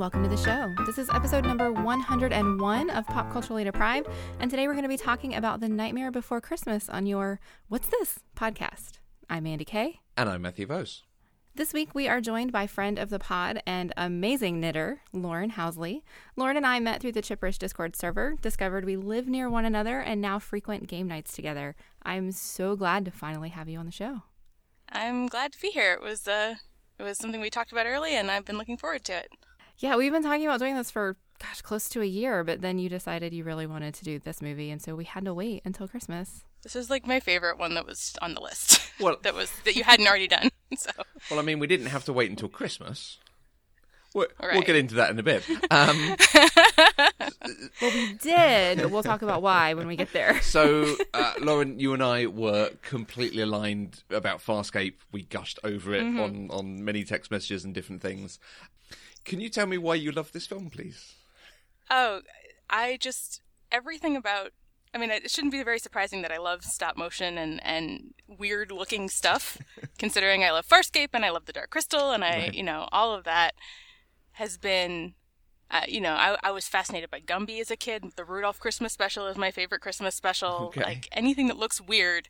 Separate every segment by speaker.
Speaker 1: everyone, and welcome to the show. This is episode number 101 of Pop Culturally Deprived, and today we're going to be talking about The Nightmare Before Christmas on your What's This podcast. I'm Mandy Kay.
Speaker 2: And I'm Matthew Vose.
Speaker 1: This week we are joined by friend of the pod and amazing knitter, Lauren Housley. Lauren and I met through the Chipperish Discord server, discovered we live near one another, and now frequent game nights together. I'm so glad to finally have you on the show.
Speaker 3: I'm glad to be here. It was uh it was something we talked about early and I've been looking forward to it.
Speaker 1: Yeah, we've been talking about doing this for gosh, close to a year, but then you decided you really wanted to do this movie and so we had to wait until Christmas.
Speaker 3: This is like my favorite one that was on the list.
Speaker 2: Well-
Speaker 3: that was that you hadn't already done. So
Speaker 2: Well, I mean, we didn't have to wait until Christmas. We'll, we'll get into that in a bit. Um,
Speaker 1: Well, we did, we'll talk about why when we get there.
Speaker 2: so, uh, Lauren, you and I were completely aligned about Farscape. We gushed over it on, on many text messages and different things. Can you tell me why you love this film, please?
Speaker 3: Oh, I just everything about. I mean, it shouldn't be very surprising that I love stop motion and and weird looking stuff, considering I love Farscape and I love the Dark Crystal and I,
Speaker 2: Right.
Speaker 3: you know, all of that has been. Uh, you know, I, I was fascinated by Gumby as a kid. The Rudolph Christmas special is my favorite Christmas special.
Speaker 2: Okay.
Speaker 3: Like anything that looks weird,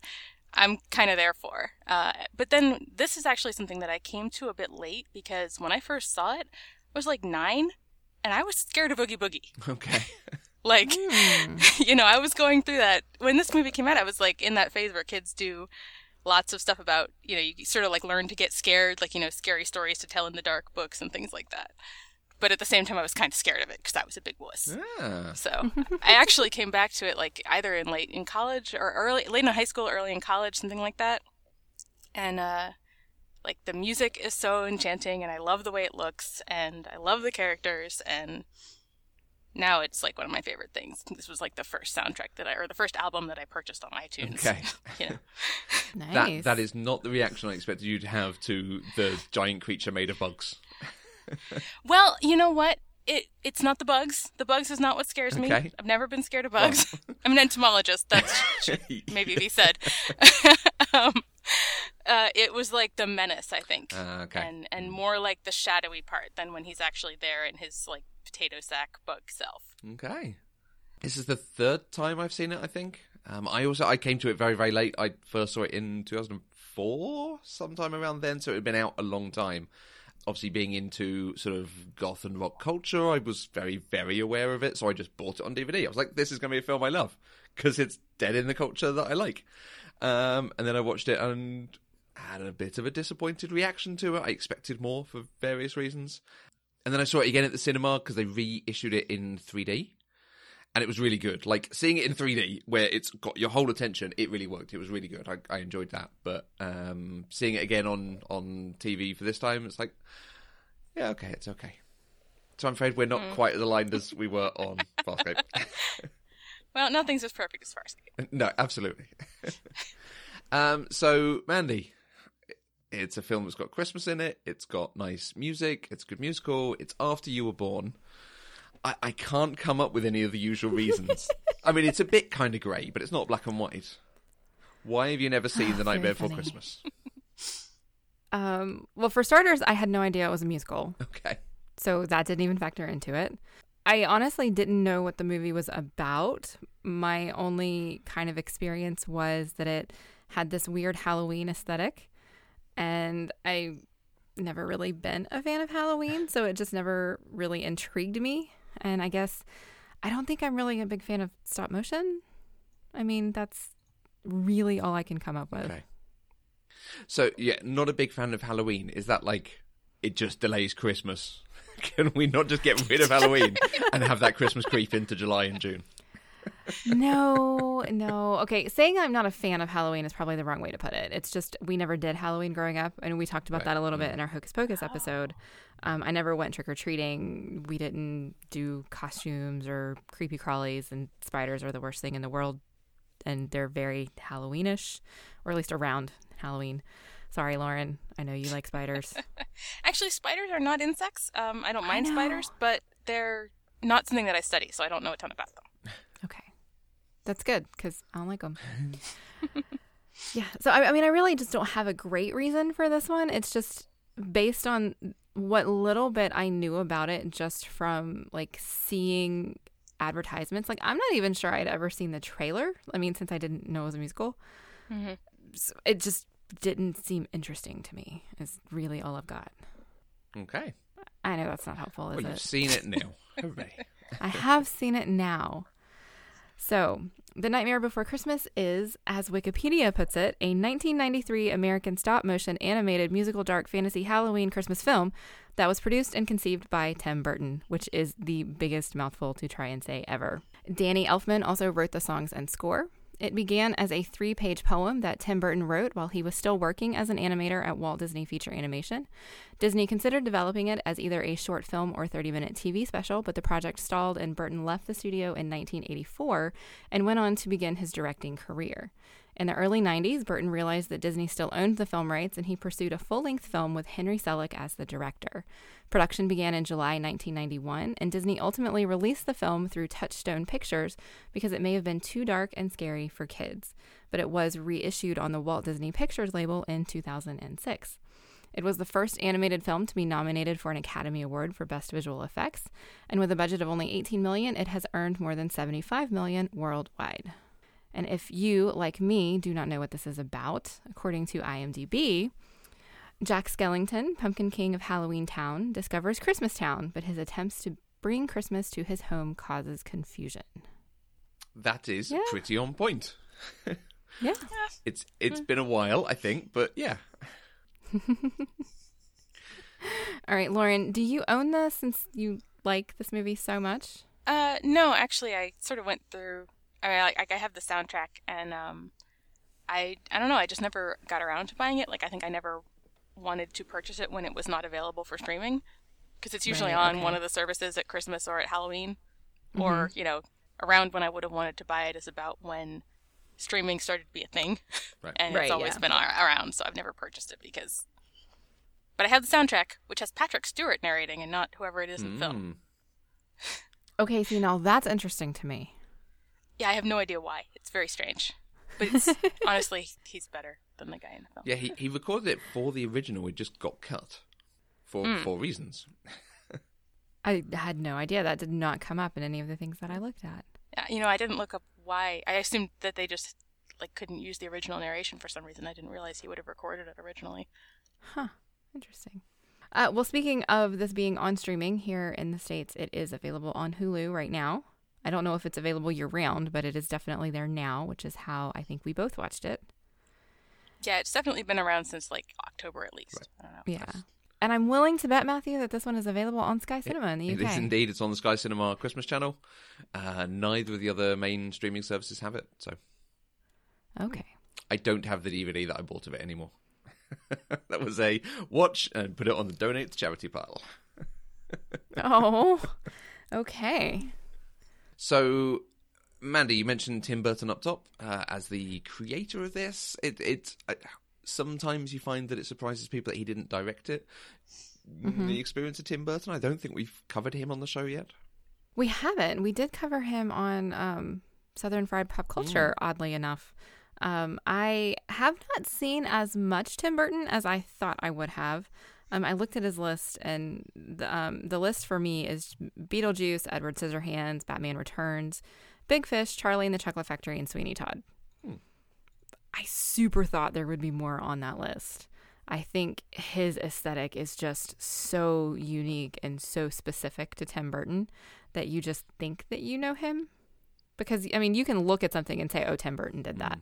Speaker 3: I'm kind of there for. Uh, but then this is actually something that I came to a bit late because when I first saw it, was like nine, and I was scared of Oogie Boogie.
Speaker 2: Okay.
Speaker 3: Like,
Speaker 1: Hmm.
Speaker 3: you know, I was going through that when this movie came out. I was like in that phase where kids do lots of stuff about, you know, you sort of like learn to get scared, like, you know, scary stories to tell in the dark books and things like that. But at the same time, I was kind of scared of it because I was a big wuss.
Speaker 2: Ah,
Speaker 3: So I actually came back to it like either in late in college or early, late in high school, early in college, something like that. And, uh, like the music is so enchanting and I love the way it looks and I love the characters and now it's like one of my favorite things. This was like the first soundtrack that I or the first album that I purchased on iTunes.
Speaker 2: Okay.
Speaker 3: you know.
Speaker 1: Nice.
Speaker 2: that, that is not the reaction I expected you to have to the giant creature made of bugs.
Speaker 3: Well, you know what? It it's not the bugs. The bugs is not what scares me.
Speaker 2: Okay.
Speaker 3: I've never been scared of bugs. I'm an entomologist. That's should maybe be said. um, uh, it was like the menace, I think,
Speaker 2: Ah, okay.
Speaker 3: and and more like the shadowy part than when he's actually there in his like potato sack bug self.
Speaker 2: Okay. This is the third time I've seen it, I think. Um, I also I came to it very, very late. I first saw it in 2004, sometime around then, so it had been out a long time. Obviously, being into sort of goth and rock culture, I was very, very aware of it, so I just bought it on DVD. I was like, this is going to be a film I love, because it's dead in the culture that I like. Um, and then I watched it and had a bit of a disappointed reaction to it. I expected more for various reasons. And then I saw it again at the cinema because they reissued it in 3D. And it was really good. Like seeing it in 3D, where it's got your whole attention, it really worked. It was really good. I, I enjoyed that. But um, seeing it again on, on TV for this time, it's like, yeah, okay, it's okay. So I'm afraid we're not quite as aligned as we were on Farscape.
Speaker 3: Well, nothing's as perfect as Farscape.
Speaker 2: no, absolutely. um, so, Mandy, it's a film that's got Christmas in it. It's got nice music. It's a good musical. It's after you were born. I, I can't come up with any of the usual reasons. I mean, it's a bit kind of grey, but it's not black and white. Why have you never seen The
Speaker 1: Very
Speaker 2: Nightmare Before. Christmas?
Speaker 1: Um, well, for starters, I had no idea it was a musical.
Speaker 2: Okay.
Speaker 1: so that didn't even factor into it. I honestly didn't know what the movie was about. My only kind of experience was that it had this weird Halloween aesthetic, and I never really been a fan of Halloween, so it just never really intrigued me. And I guess I don't think I'm really a big fan of stop motion. I mean, that's really all I can come up with.
Speaker 2: Okay. So, yeah, not a big fan of Halloween. Is that like it just delays Christmas? Can we not just get rid of Halloween and have that Christmas creep into July and June?
Speaker 1: No, no. Okay, saying I'm not a fan of Halloween is probably the wrong way to put it. It's just we never did Halloween growing up, and we talked about
Speaker 2: Right.
Speaker 1: that a little bit in our Hocus Pocus episode. Um, I never went trick or treating. We didn't do costumes or creepy crawlies, and spiders are the worst thing in the world, and they're very Halloweenish, or at least around Halloween. Sorry, Lauren. I know you like spiders.
Speaker 3: Actually, spiders are not insects. Um, I don't mind
Speaker 1: know.
Speaker 3: spiders, but they're not something that I study, so I don't know a ton about them.
Speaker 1: Okay. That's good because I don't like them. yeah. So, I, I mean, I really just don't have a great reason for this one. It's just based on what little bit I knew about it just from like seeing advertisements. Like I'm not even sure I'd ever seen the trailer. I mean, since I didn't know it was a musical,
Speaker 3: Mm-hmm.
Speaker 1: so it just didn't seem interesting to me. Is really all I've got.
Speaker 2: Okay.
Speaker 1: I know that's not helpful, is
Speaker 2: Well,
Speaker 1: it?
Speaker 2: you've seen it now. Hooray.
Speaker 1: I have seen it now. So, The Nightmare Before Christmas is, as Wikipedia puts it, a 1993 American stop motion animated musical dark fantasy Halloween Christmas film that was produced and conceived by Tim Burton, which is the biggest mouthful to try and say ever. Danny Elfman also wrote the songs and score. It began as a three page poem that Tim Burton wrote while he was still working as an animator at Walt Disney Feature Animation. Disney considered developing it as either a short film or 30 minute TV special, but the project stalled and Burton left the studio in 1984 and went on to begin his directing career. In the early 90s, Burton realized that Disney still owned the film rights and he pursued a full length film with Henry Selick as the director. Production began in July 1991, and Disney ultimately released the film through Touchstone Pictures because it may have been too dark and scary for kids. But it was reissued on the Walt Disney Pictures label in 2006. It was the first animated film to be nominated for an Academy Award for Best Visual Effects, and with a budget of only 18 million, it has earned more than 75 million worldwide. And if you, like me, do not know what this is about, according to IMDb, Jack Skellington, Pumpkin King of Halloween Town, discovers Christmas Town, but his attempts to bring Christmas to his home causes confusion.
Speaker 2: That is
Speaker 1: Yeah.
Speaker 2: pretty on point.
Speaker 1: Yeah.
Speaker 2: It's it's been a while, I think, but yeah.
Speaker 1: All right, Lauren, do you own this since you like this movie so much?
Speaker 3: Uh, no, actually, I sort of went through. I mean, like, I have the soundtrack, and um, I I don't know. I just never got around to buying it. Like, I think I never wanted to purchase it when it was not available for streaming, because it's usually
Speaker 1: Right,
Speaker 3: on
Speaker 1: okay.
Speaker 3: one of the services at Christmas or at Halloween, or you know, around when I would have wanted to buy it is about when streaming started to be a thing,
Speaker 2: Right.
Speaker 3: and
Speaker 1: Right,
Speaker 3: it's always
Speaker 1: yeah.
Speaker 3: been ar- around. So I've never purchased it because. But I have the soundtrack, which has Patrick Stewart narrating and not whoever it is in the film.
Speaker 2: Mm.
Speaker 1: Okay, see, now that's interesting to me.
Speaker 3: Yeah, I have no idea why. It's very strange. But it's honestly, he's better than the guy in the film.
Speaker 2: Yeah, he, he recorded it for the original. It just got cut for
Speaker 3: Hmm.
Speaker 2: for reasons.
Speaker 1: I had no idea. That did not come up in any of the things that I looked at.
Speaker 3: Yeah, you know, I didn't look up why. I assumed that they just like couldn't use the original narration for some reason. I didn't realize he would have recorded it originally.
Speaker 1: Huh. Interesting. Uh, well, speaking of this being on streaming here in the States, it is available on Hulu right now. I don't know if it's available year round, but it is definitely there now, which is how I think we both watched it.
Speaker 3: Yeah, it's definitely been around since like October at least. I don't know.
Speaker 1: Yeah. And I'm willing to bet, Matthew, that this one is available on Sky Cinema in the UK.
Speaker 2: is indeed. It's on the Sky Cinema Christmas channel. Uh, neither of the other main streaming services have it, so
Speaker 1: Okay.
Speaker 2: I don't have the DVD that I bought of it anymore. that was a watch and put it on the donate to charity pile.
Speaker 1: Oh, okay.
Speaker 2: So, Mandy, you mentioned Tim Burton up top uh, as the creator of this. It, it uh, sometimes you find that it surprises people that he didn't direct it. The experience of Tim Burton. I don't think we've covered him on the show yet.
Speaker 1: We haven't. We did cover him on um, Southern Fried Pop Culture, oddly enough. Um, I have not seen as much Tim Burton as I thought I would have. Um, I looked at his list, and the, um, the list for me is Beetlejuice, Edward Scissorhands, Batman Returns, Big Fish, Charlie and the Chocolate Factory, and Sweeney Todd. I super thought there would be more on that list. I think his aesthetic is just so unique and so specific to Tim Burton that you just think that you know him. Because, I mean, you can look at something and say, oh, Tim Burton did that.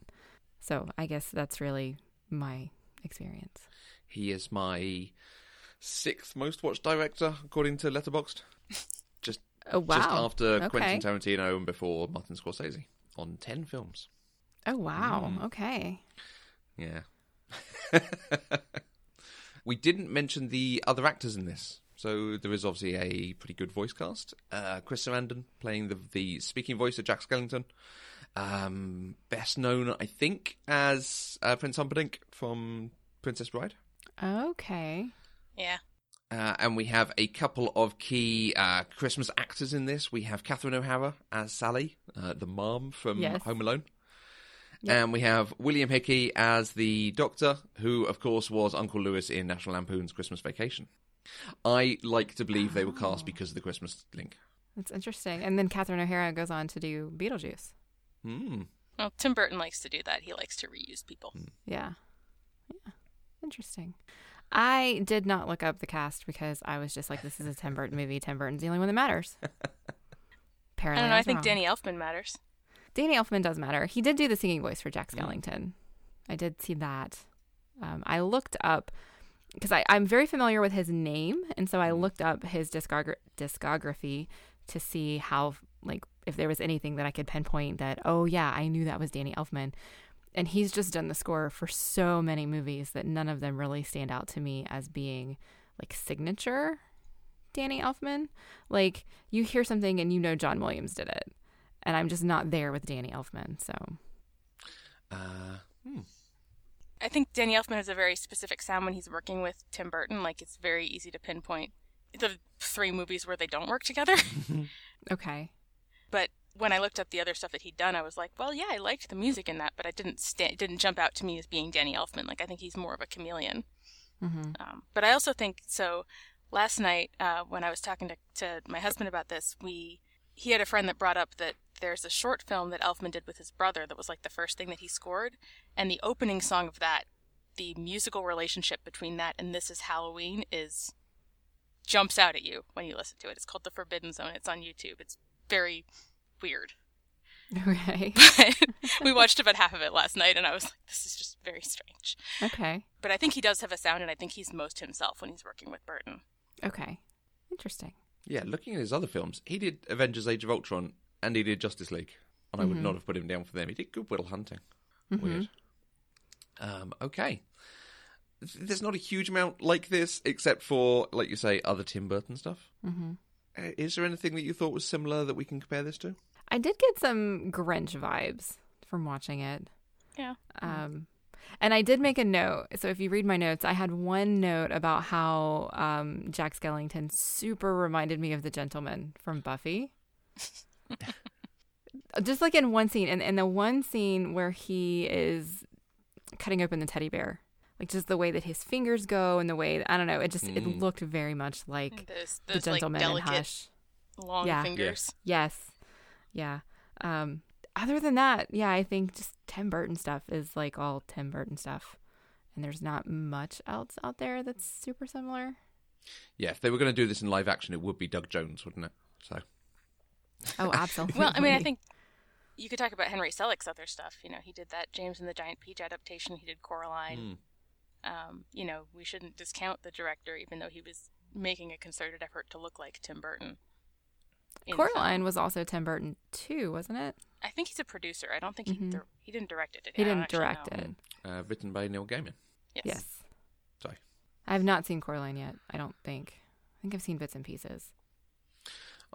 Speaker 1: So I guess that's really my experience.
Speaker 2: He is my sixth most watched director, according to Letterboxd. Just
Speaker 1: Oh, wow.
Speaker 2: just after
Speaker 1: Okay.
Speaker 2: Quentin Tarantino and before Martin Scorsese on ten films.
Speaker 1: Oh, wow. Okay.
Speaker 2: Yeah. we didn't mention the other actors in this. So there is obviously a pretty good voice cast. Uh, Chris Sarandon playing the the speaking voice of Jack Skellington. Um, best known, I think, as uh, Prince Humperdinck from Princess Bride.
Speaker 1: Okay.
Speaker 3: Yeah.
Speaker 2: Uh, and we have a couple of key uh, Christmas actors in this. We have Catherine O'Hara as Sally, uh, the mom from
Speaker 1: Yes.
Speaker 2: Home Alone.
Speaker 1: Yep.
Speaker 2: And we have William Hickey as the doctor, who, of course, was Uncle Lewis in National Lampoon's Christmas Vacation. I like to believe they were cast because of the Christmas link.
Speaker 1: That's interesting. And then Catherine O'Hara goes on to do Beetlejuice.
Speaker 2: Hmm.
Speaker 3: Well, Tim Burton likes to do that. He likes to reuse people.
Speaker 1: Yeah. Yeah. Interesting. I did not look up the cast because I was just like, this is a Tim Burton movie. Tim Burton's the only one that matters.
Speaker 3: I don't know. I
Speaker 1: was
Speaker 3: think
Speaker 1: wrong.
Speaker 3: Danny Elfman matters.
Speaker 1: Danny Elfman does matter. He did do the singing voice for Jack Skellington. I did see that. Um, I looked up because I'm very familiar with his name, and so I looked up his discogra- discography to see how, like, if there was anything that I could pinpoint that, oh, yeah, I knew that was Danny Elfman. And he's just done the score for so many movies that none of them really stand out to me as being like signature Danny Elfman. Like, you hear something and you know John Williams did it and I'm just not there with Danny Elfman. So
Speaker 2: Uh, hmm.
Speaker 3: I think Danny Elfman has a very specific sound when he's working with Tim Burton. Like it's very easy to pinpoint the three movies where they don't work together.
Speaker 1: okay,
Speaker 3: but when I looked up the other stuff that he'd done, I was like, well, yeah, I liked the music in that, but I didn't sta- it didn't jump out to me as being Danny Elfman. Like I think he's more of a chameleon.
Speaker 1: hmm
Speaker 3: Um, but I also think so. Last night, uh, when I was talking to, to my husband about this, we he had a friend that brought up that there's a short film that Elfman did with his brother that was like the first thing that he scored, and the opening song of that, the musical relationship between that and This Is Halloween is jumps out at you when you listen to it. It's called The Forbidden Zone. It's on YouTube. It's very weird.
Speaker 1: okay,
Speaker 3: we watched about half of it last night, and I was like, this is just very strange.
Speaker 1: okay,
Speaker 3: But I think he does have a sound, and I think he's most himself when he's working with Burton.
Speaker 1: okay. Interesting.
Speaker 2: Yeah, looking at his other films, he did Avengers: Age of Ultron and he did Justice League, and I would
Speaker 1: Mhm.
Speaker 2: not have put him down for them. He did Good Will Hunting.
Speaker 1: Mhm.
Speaker 2: Weird. Um, okay. There's not a huge amount like this, except for, like you say, other Tim Burton stuff.
Speaker 1: hmm
Speaker 2: Uh, Is there anything that you thought was similar that we can compare this to?
Speaker 1: I did get some Grinch vibes from watching it.
Speaker 3: Yeah.
Speaker 1: Um, and I did make a note. So if you read my notes, I had one note about how um, Jack Skellington super reminded me of the gentleman from Buffy. Just like in one scene, and in the one scene where he is cutting open the teddy bear, like just the way that his fingers go and the way I don't know, it just it
Speaker 2: Mm.
Speaker 1: looked very much like
Speaker 3: Those,
Speaker 1: the
Speaker 3: those like
Speaker 1: gentleman in
Speaker 3: delicate
Speaker 1: Hush.
Speaker 3: long
Speaker 1: Yeah.
Speaker 3: fingers.
Speaker 1: Yes. Yeah. Um other than that, yeah, I think just Tim Burton stuff is like all Tim Burton stuff. And there's not much else out there that's super similar.
Speaker 2: Yeah, if they were going to do this in live action, it would be Doug Jones, wouldn't it? So,
Speaker 1: Oh, absolutely.
Speaker 3: Well, I mean, I think you could talk about Henry Selick's other stuff. You know, he did that James and the Giant Peach adaptation. He did Coraline.
Speaker 2: hmm.
Speaker 3: Um, you know, we shouldn't discount the director, even though he was making a concerted effort to look like Tim Burton. In.
Speaker 1: Coraline was also Tim Burton too, wasn't it?
Speaker 3: I think he's a producer. I don't think he
Speaker 1: Mhm.
Speaker 3: dir- he didn't direct it. Did
Speaker 1: He
Speaker 3: I don't
Speaker 1: didn't direct
Speaker 3: know.
Speaker 1: it.
Speaker 2: uh, written by Neil Gaiman.
Speaker 3: Yes.
Speaker 1: Yes.
Speaker 2: Sorry.
Speaker 1: I have not seen Coraline yet, I don't think. I think I've seen bits and pieces.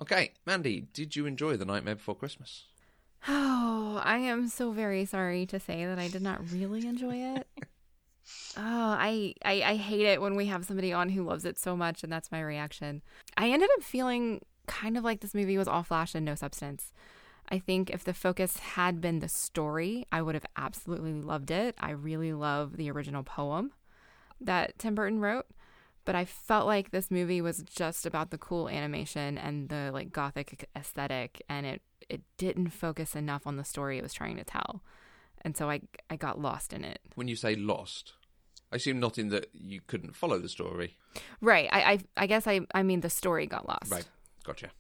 Speaker 2: Okay, Mandy, did you enjoy The Nightmare Before Christmas?
Speaker 1: Oh, I am so very sorry to say that I did not really enjoy it. oh, I, I I hate it when we have somebody on who loves it so much, and that's my reaction. I ended up feeling kind of like this movie was all flash and no substance. I think if the focus had been the story, I would have absolutely loved it. I really love the original poem that Tim Burton wrote, but I felt like this movie was just about the cool animation and the like gothic aesthetic and it it didn't focus enough on the story it was trying to tell. And so I I got lost in it.
Speaker 2: When you say lost, I assume not in that you couldn't follow the story.
Speaker 1: Right. I I, I guess I I mean the story got lost.
Speaker 2: Right. Gotcha.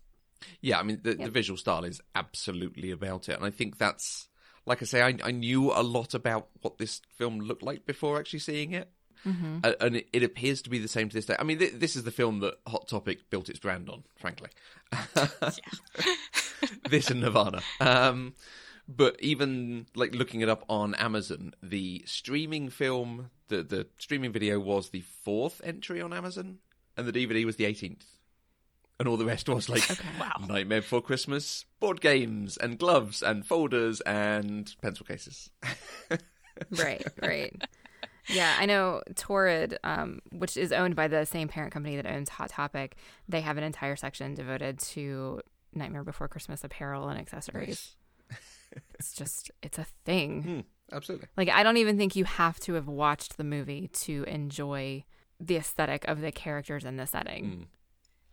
Speaker 2: Yeah, I mean the, the visual style is absolutely about it, and I think that's like I say, I, I knew a lot about what this film looked like before actually seeing it,
Speaker 1: hmm
Speaker 2: A- and it, it appears to be the same to this day. I mean, th- this is the film that Hot Topic built its brand on, frankly. this and Nirvana. Um, but even like looking it up on Amazon, the streaming film, the the streaming video was the fourth entry on Amazon, and the DVD was the eighteenth, and all the rest was like
Speaker 1: Okay.
Speaker 3: Wow.
Speaker 2: Nightmare Before Christmas, board games and gloves and folders and pencil cases.
Speaker 1: right, right. Yeah, I know Torrid, um, which is owned by the same parent company that owns Hot Topic, they have an entire section devoted to Nightmare Before Christmas apparel and accessories. It's just, it's a thing.
Speaker 2: Hmm, absolutely.
Speaker 1: Like, I don't even think you have to have watched the movie to enjoy the aesthetic of the characters in the setting.
Speaker 2: Mm.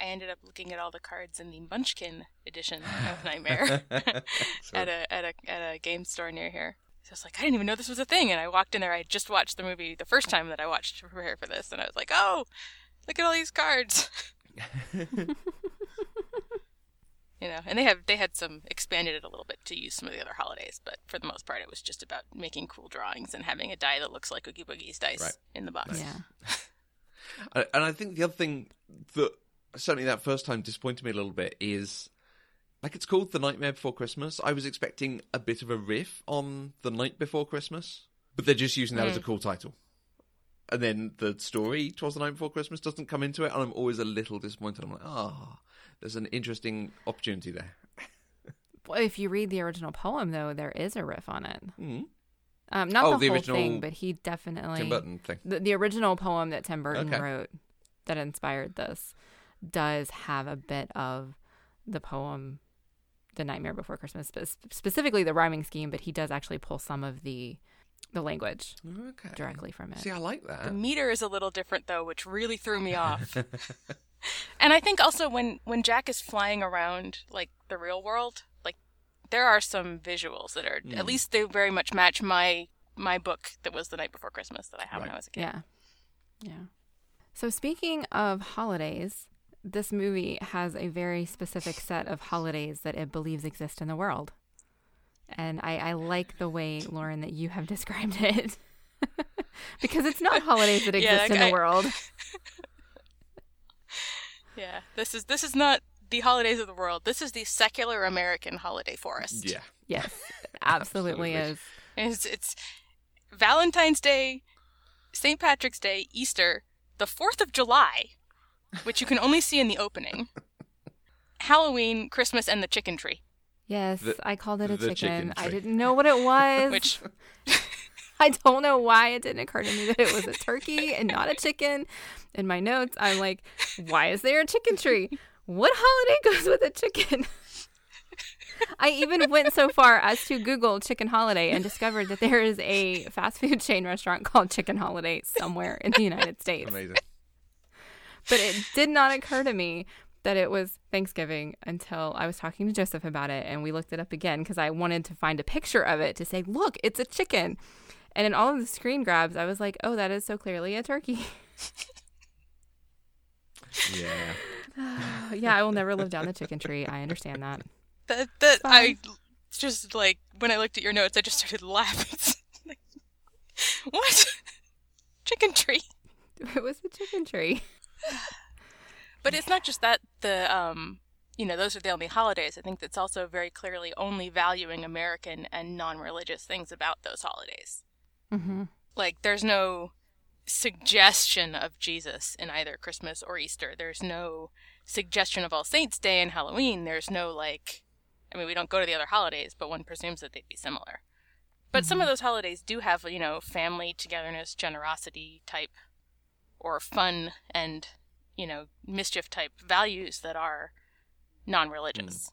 Speaker 3: I ended up looking at all the cards in the Munchkin edition of Nightmare at a at a at a game store near here. So I was like, I didn't even know this was a thing, and I walked in there. I had just watched the movie the first time that I watched to prepare for this, and I was like, oh, look at all these cards. you know, and they have they had some expanded it a little bit to use some of the other holidays, but for the most part, it was just about making cool drawings and having a die that looks like Oogie Boogie's dice
Speaker 2: Right.
Speaker 3: in the box.
Speaker 1: Yeah.
Speaker 2: And and I think the other thing that certainly that first time disappointed me a little bit is like it's called The Nightmare Before Christmas. I was expecting a bit of a riff on The Night Before Christmas, but they're just using that as a cool title. And then the story, Twas the Night Before Christmas, doesn't come into it, and I'm always a little disappointed. I'm like, ah, there's an interesting opportunity there.
Speaker 1: Well, if you read the original poem, though, there is a riff on it.
Speaker 2: Mhm.
Speaker 1: Um, not
Speaker 2: Oh,
Speaker 1: the,
Speaker 2: the
Speaker 1: whole
Speaker 2: original
Speaker 1: thing, but he definitely
Speaker 2: Tim Burton thing.
Speaker 1: the, the original poem that Tim Burton
Speaker 2: Okay.
Speaker 1: wrote that inspired this does have a bit of the poem The Nightmare Before Christmas, spe- specifically the rhyming scheme, but he does actually pull some of the the language
Speaker 2: Okay.
Speaker 1: directly from it.
Speaker 2: See, I like that.
Speaker 3: The meter is a little different though, which really threw me off. and I think also when when Jack is flying around like the real world, like there are some visuals that are at hmm. least they very much match my my book that was the night before Christmas that I had when I was a kid.
Speaker 1: Yeah. Yeah. So speaking of holidays, this movie has a very specific set of holidays that it believes exist in the world. And I, I like the way, Lauren, that you have described it. because it's not holidays that
Speaker 3: Yeah,
Speaker 1: exist in the
Speaker 3: I-
Speaker 1: world.
Speaker 3: Yeah. This is this is not the holidays of the world. This is the secular American holiday forest.
Speaker 2: yeah.
Speaker 1: Yes, absolutely,
Speaker 2: Absolutely.
Speaker 1: is.
Speaker 3: It's it's Valentine's Day, St. Patrick's Day, Easter, the 4th of July, which you can only see in the opening. Halloween, Christmas, and the chicken tree.
Speaker 1: Yes,
Speaker 2: The-
Speaker 1: I called it a chicken.
Speaker 2: chicken
Speaker 1: I didn't know what it was.
Speaker 3: Which
Speaker 1: I don't know why it didn't occur to me that it was a turkey and not a chicken. In my notes, I'm like, why is there a chicken tree? What holiday goes with a chicken? I even went so far as to Google chicken holiday and discovered that there is a fast food chain restaurant called Chicken Holiday somewhere in the United States.
Speaker 2: Amazing.
Speaker 1: But it did not occur to me that it was Thanksgiving until I was talking to Joseph about it and we looked it up again because I wanted to find a picture of it to say, look, it's a chicken. And in all of the screen grabs, I was like, oh, that is so clearly a turkey.
Speaker 2: Yeah.
Speaker 1: yeah, I will never live down the chicken tree. I understand that.
Speaker 3: that that I just like when I looked at your notes, I just started laughing. Like, what? Chicken tree.
Speaker 1: It was a chicken tree.
Speaker 3: But it's not just that the um you know those are the only holidays. I think that's also very clearly only valuing American and non-religious things about those holidays.
Speaker 1: Mm-hmm.
Speaker 3: Like there's no suggestion of Jesus in either Christmas or Easter. There's no suggestion of All Saints Day and Halloween. There's no like I mean we don't go to the other holidays, but one presumes that they'd be similar. But some of those holidays do have, you know, family togetherness, generosity type or fun and, you know, mischief type values that are non-religious.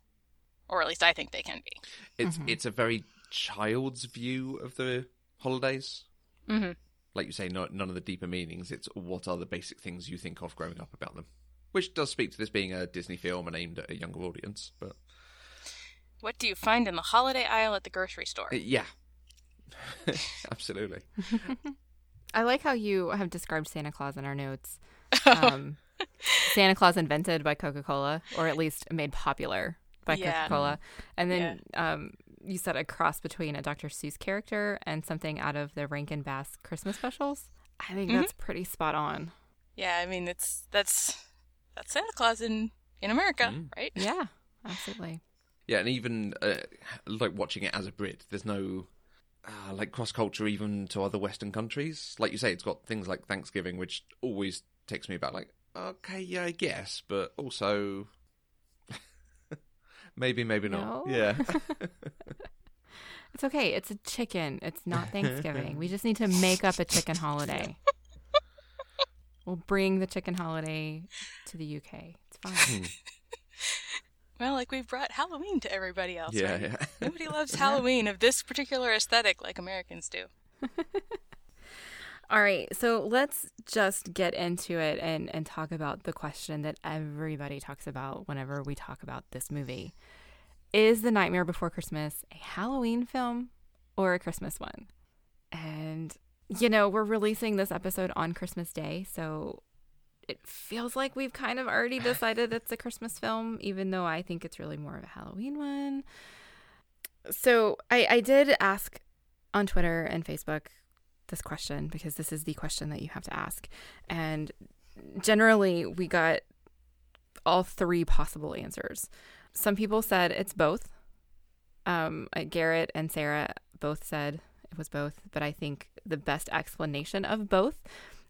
Speaker 3: Or at least I think they can be.
Speaker 2: It's it's a very child's view of the holidays.
Speaker 3: Mhm.
Speaker 2: Like you say, not none of the deeper meanings. It's what are the basic things you think of growing up about them, which does speak to this being a Disney film and aimed at a younger audience. But
Speaker 3: What do you find in the holiday aisle at the grocery store?
Speaker 2: uh, yeah, absolutely.
Speaker 1: I like how you have described Santa Claus in our notes. Um, Santa Claus invented by Coca Cola, or at least made popular by
Speaker 3: Yeah.
Speaker 1: Coca Cola. And then um, you said a cross between a Dr. Seuss character and something out of the Rankin Bass Christmas specials. I think that's pretty spot on.
Speaker 3: Yeah, I mean it's that's that's Santa Claus in in America, right?
Speaker 1: Yeah, absolutely.
Speaker 2: Yeah, and even uh, like watching it as a Brit, there's no uh, like cross culture even to other Western countries. Like you say, it's got things like Thanksgiving, which always takes me back. Like, okay, yeah, I guess, but also maybe, maybe not.
Speaker 1: No?
Speaker 2: Yeah,
Speaker 1: It's okay. It's a chicken. It's not Thanksgiving. we just need to make up a chicken holiday. we'll bring the chicken holiday to the UK. It's fine.
Speaker 3: Well, like we've brought Halloween to everybody else.
Speaker 2: yeah,
Speaker 3: right?
Speaker 2: yeah.
Speaker 3: Nobody loves Halloween of this particular aesthetic like Americans do.
Speaker 1: All right, so let's just get into it and, and talk about the question that everybody talks about whenever we talk about this movie. Is The Nightmare Before Christmas a Halloween film or a Christmas one? And, you know, we're releasing this episode on Christmas Day, so it feels like we've kind of already decided it's a Christmas film, even though I think it's really more of a Halloween one. So I, I did ask on Twitter and Facebook this question because this is the question that you have to ask. And generally, we got all three possible answers. Some people said it's both. Um, uh, Garrett and Sarah both said it was both, but I think the best explanation of both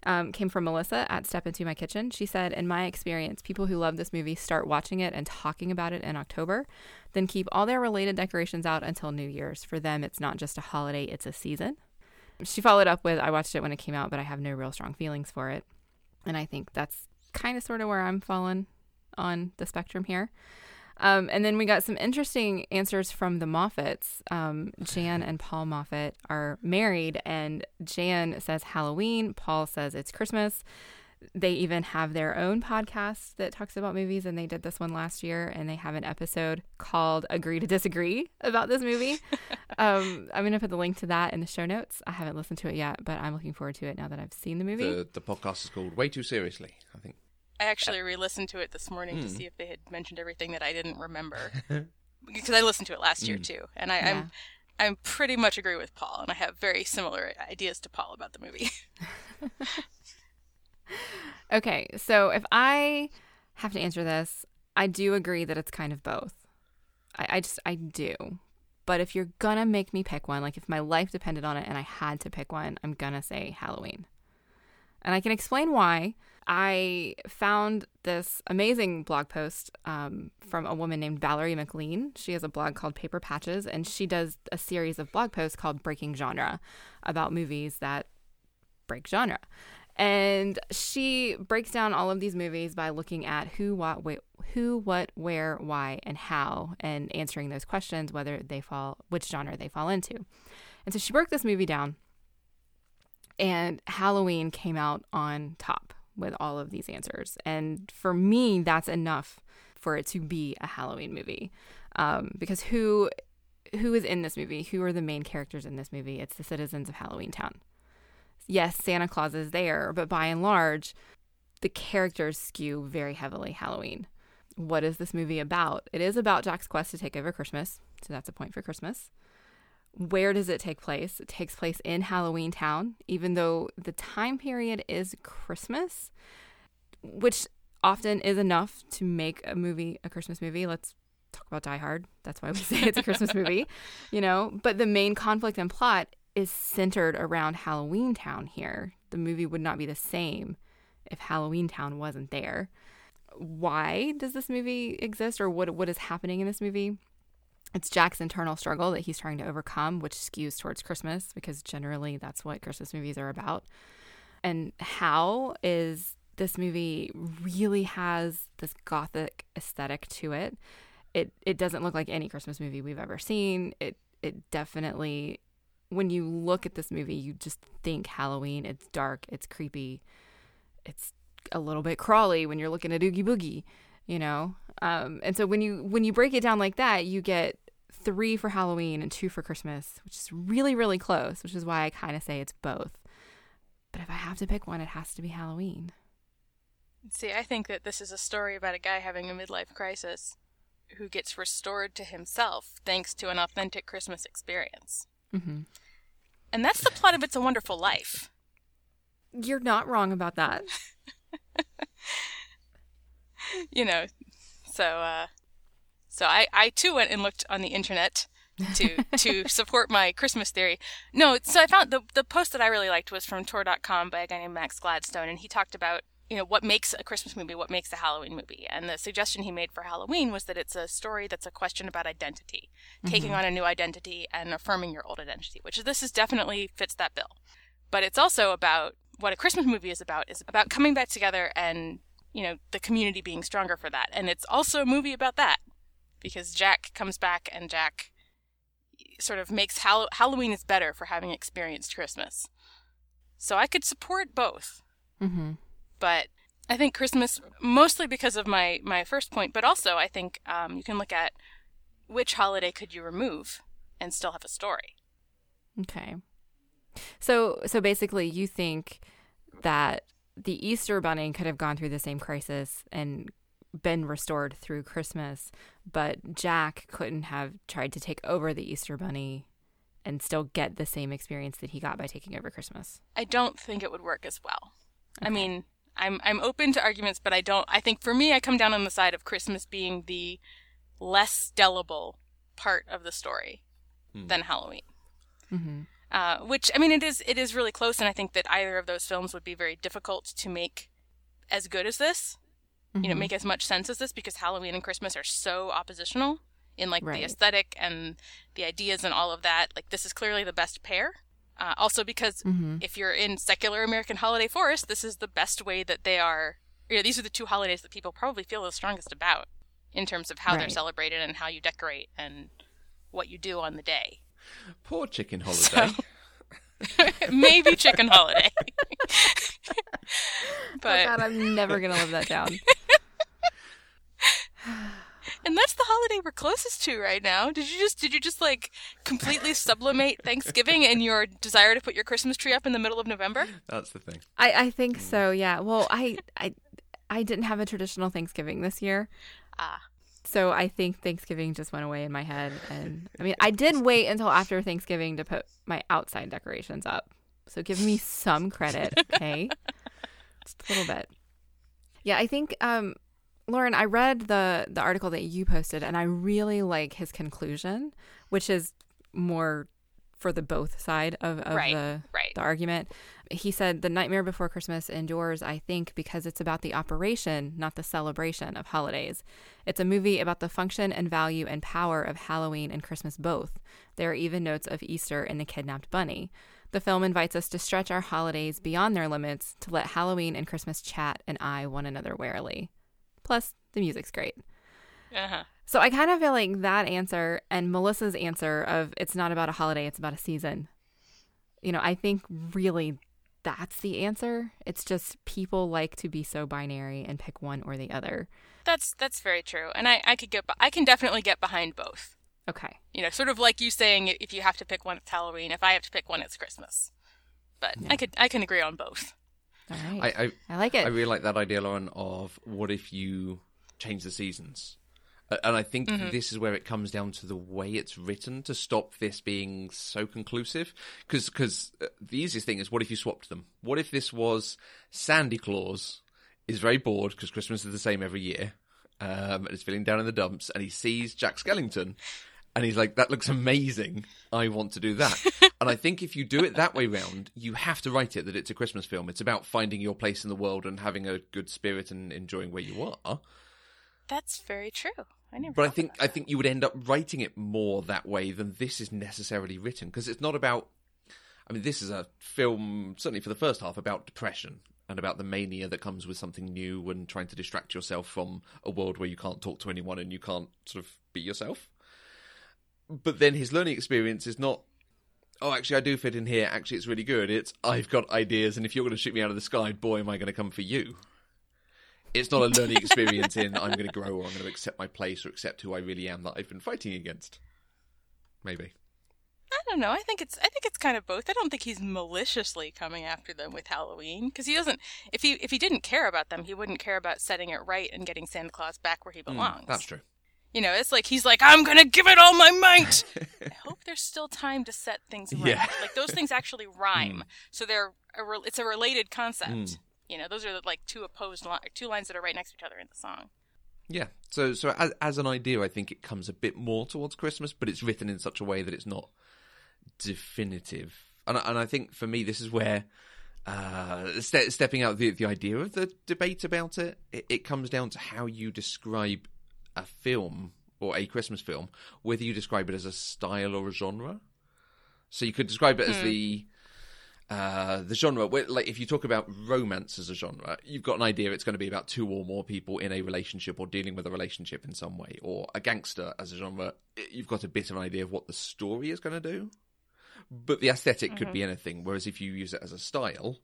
Speaker 1: um, came from Melissa at Step Into My Kitchen. She said, In my experience, people who love this movie start watching it and talking about it in October, then keep all their related decorations out until New Year's. For them, it's not just a holiday, it's a season. She followed up with, I watched it when it came out, but I have no real strong feelings for it. And I think that's kind of sort of where I'm falling on the spectrum here. Um, and then we got some interesting answers from the Moffats. Um, Jan and Paul Moffat are married, and Jan says Halloween. Paul says it's Christmas. They even have their own podcast that talks about movies, and they did this one last year. And they have an episode called "Agree to Disagree" about this movie. um, I'm going to put the link to that in the show notes. I haven't listened to it yet, but I'm looking forward to it now that I've seen the movie.
Speaker 2: The, the podcast is called Way Too Seriously, I think.
Speaker 3: I uh, actually re-listened to it this morning to hmm. see if they had mentioned everything that I didn't remember because I listened to it last year hmm. too, and I,
Speaker 1: Yeah.
Speaker 3: I'm I'm pretty much agree with Paul, and I have very similar ideas to Paul about the movie.
Speaker 1: Okay, so if I have to answer this, I do agree that it's kind of both. I, I just, I do. But if you're gonna make me pick one, like if my life depended on it and I had to pick one, I'm gonna say Halloween. And I can explain why. I found this amazing blog post um, from a woman named Valerie McLean. She has a blog called Paper Patches, and she does a series of blog posts called Breaking Genre about movies that break genre. And she breaks down all of these movies by looking at who, what, wh- who, what, where, why, and how, and answering those questions, whether they fall, which genre they fall into. And so she broke this movie down, and Halloween came out on top with all of these answers. And for me, that's enough for it to be a Halloween movie, um, because who, who is in this movie? Who are the main characters in this movie? It's the citizens of Halloween Town yes, Santa Claus is there, but by and large, the characters skew very heavily Halloween. What is this movie about? It is about Jack's quest to take over Christmas, so that's a point for Christmas. Where does it take place? It takes place in Halloween Town, even though the time period is Christmas, which often is enough to make a movie a Christmas movie. Let's talk about Die Hard. That's why we say it's a Christmas movie, you know. But the main conflict and plot is centered around Halloween Town here. The movie would not be the same if Halloween Town wasn't there. Why does this movie exist or what what is happening in this movie? It's Jack's internal struggle that he's trying to overcome, which skews towards Christmas because generally that's what Christmas movies are about. And how is this movie really has this gothic aesthetic to it. It it doesn't look like any Christmas movie we've ever seen. It it definitely when you look at this movie, you just think Halloween. It's dark, it's creepy, it's a little bit crawly when you're looking at Oogie Boogie, you know. Um, and so when you when you break it down like that, you get three for Halloween and two for Christmas, which is really really close. Which is why I kind of say it's both. But if I have to pick one, it has to be Halloween.
Speaker 3: See, I think that this is a story about a guy having a midlife crisis who gets restored to himself thanks to an authentic Christmas experience.
Speaker 1: Mm-hmm.
Speaker 3: And that's the plot of It's a Wonderful Life.
Speaker 1: You're not wrong about that.
Speaker 3: You know, so uh, so I, I too went and looked on the internet to to support my Christmas theory. No, so I found the the post that I really liked was from Tor.com by a guy named Max Gladstone, and he talked about you know what makes a Christmas movie, what makes a Halloween movie, and the suggestion he made for Halloween was that it's a story that's a question about identity, taking on a new identity and affirming your old identity, which this is definitely fits that bill. But it's also about what a Christmas movie is about is about coming back together and you know the community being stronger for that, and it's also a movie about that because Jack comes back and Jack sort of makes Hall- Halloween is better for having experienced Christmas. So I could support both.
Speaker 1: Mm-hmm.
Speaker 3: But I think Christmas, mostly because of my, my first point, but also I think um, you can look at which holiday could you remove and still have a story.
Speaker 1: Okay. So so basically you think that the Easter bunny could have gone through the same crisis and been restored through Christmas, but Jack couldn't have tried to take over the Easter bunny and still get the same experience that he got by taking over Christmas.
Speaker 3: I don't think it would work as well. I mean, I'm I'm open to arguments, but I don't. I think for me, I come down on the side of Christmas being the less delible part of the story
Speaker 2: Hmm.
Speaker 3: than Halloween.
Speaker 1: Mm-hmm.
Speaker 3: Uh, which I mean, it is it is really close, and I think that either of those films would be very difficult to make as good as this.
Speaker 1: Mm-hmm.
Speaker 3: You know, make as much sense as this because Halloween and Christmas are so oppositional in like
Speaker 1: Right.
Speaker 3: the aesthetic and the ideas and all of that. Like this is clearly the best pair. Uh, also because
Speaker 1: Mm-hmm.
Speaker 3: if you're in secular American holiday forest, this is the best way that they are. You know, these are the two holidays that people probably feel the strongest about in terms of how they're celebrated and how you decorate and what you do on the day.
Speaker 2: Poor chicken holiday.
Speaker 3: Maybe chicken holiday.
Speaker 1: oh
Speaker 3: but
Speaker 1: God, I'm never gonna live that down.
Speaker 3: and that's the holiday we're closest to right now. Did you just did you just like completely sublimate Thanksgiving and your desire to put your Christmas tree up in the middle of November?
Speaker 2: That's the thing.
Speaker 1: I, I think so, yeah. Well, I, I I didn't have a traditional Thanksgiving this year.
Speaker 3: Ah.
Speaker 1: So I think Thanksgiving just went away in my head and I mean, I did wait until after Thanksgiving to put my outside decorations up. So give me some credit, okay? just a little bit. Yeah, I think um Lauren, I read the the article that you posted and I really like his conclusion, which is more for the both side of, of
Speaker 3: Right,
Speaker 1: the
Speaker 3: right.
Speaker 1: the argument. He said the Nightmare Before Christmas endures, I think, because it's about the operation, not the celebration of holidays. It's a movie about the function and value and power of Halloween and Christmas both. There are even notes of Easter in the kidnapped bunny. The film invites us to stretch our holidays beyond their limits, to let Halloween and Christmas chat and eye one another warily. Plus, the music's great.
Speaker 3: Uh-huh.
Speaker 1: So I kind of feel like that answer and Melissa's answer of it's not about a holiday, it's about a season. You know, I think really that's the answer. It's just people like to be so binary and pick one or the other.
Speaker 3: That's that's very true. And I, I could get I can definitely get behind both.
Speaker 1: Okay.
Speaker 3: You know, sort of like you saying if you have to pick one it's Halloween, if I have to pick one it's Christmas. But I could I can agree on both.
Speaker 1: All right.
Speaker 2: I, I
Speaker 1: I, like it.
Speaker 2: I really like that idea, Lauren, of what if you change the seasons? Uh, And I think this is where it comes down to the way it's written to stop this being so conclusive. Because the easiest thing is, what if you swapped them? What if this was Sandy Claws is very bored because Christmas is the same every year, um, and is feeling down in the dumps, and he sees Jack Skellington, and he's like, "That looks amazing. I want to do that." and I think if you do it that way round, you have to write it that it's a Christmas film. It's about finding your place in the world and having a good spirit and enjoying where you are.
Speaker 3: That's very true. I never
Speaker 2: But I think I think you would end up writing it more that way than this is necessarily written because it's not about. I mean, this is a film certainly for the first half about depression and about the mania that comes with something new and trying to distract yourself from a world where you can't talk to anyone and you can't sort of be yourself. But then his learning experience is not. Oh, actually, I do fit in here. Actually, it's really good. It's I've got ideas, and if you're going to shoot me out of the sky, boy, am I going to come for you. It's not a learning experience in I'm going to grow or I'm going to accept my place or accept who I really am that I've been fighting against. Maybe.
Speaker 3: I don't know. I think it's I think it's kind of both. I don't think he's maliciously coming after them with Halloween because he doesn't. If he if he didn't care about them, he wouldn't care about setting it right and getting Santa Claus back where he hmm, belongs.
Speaker 2: That's true.
Speaker 3: You know, it's like he's like, I'm gonna give it all my might. I hope there's still time to set things right.
Speaker 2: Yeah.
Speaker 3: Like those things actually hmm. rhyme, so they're a re- it's a related concept. Hmm. You know, those are like two opposed li- two lines that are right next to each other in the song.
Speaker 2: Yeah. So, so as, as an idea, I think it comes a bit more towards Christmas, but it's written in such a way that it's not definitive. And, I- and I think for me, this is where uh, ste- stepping out the the idea of the debate about it, it, it comes down to how you describe a film or a Christmas film, whether you describe it as a style or a genre. So you could describe it as the uh, the genre. Where, like if you talk about romance as a genre, you've got an idea it's going to be about two or more people in a relationship or dealing with a relationship in some way. Or a gangster as a genre, you've got a bit of an idea of what the story is going to do. but the esthetic could be anything. Whereas if you use it as a style,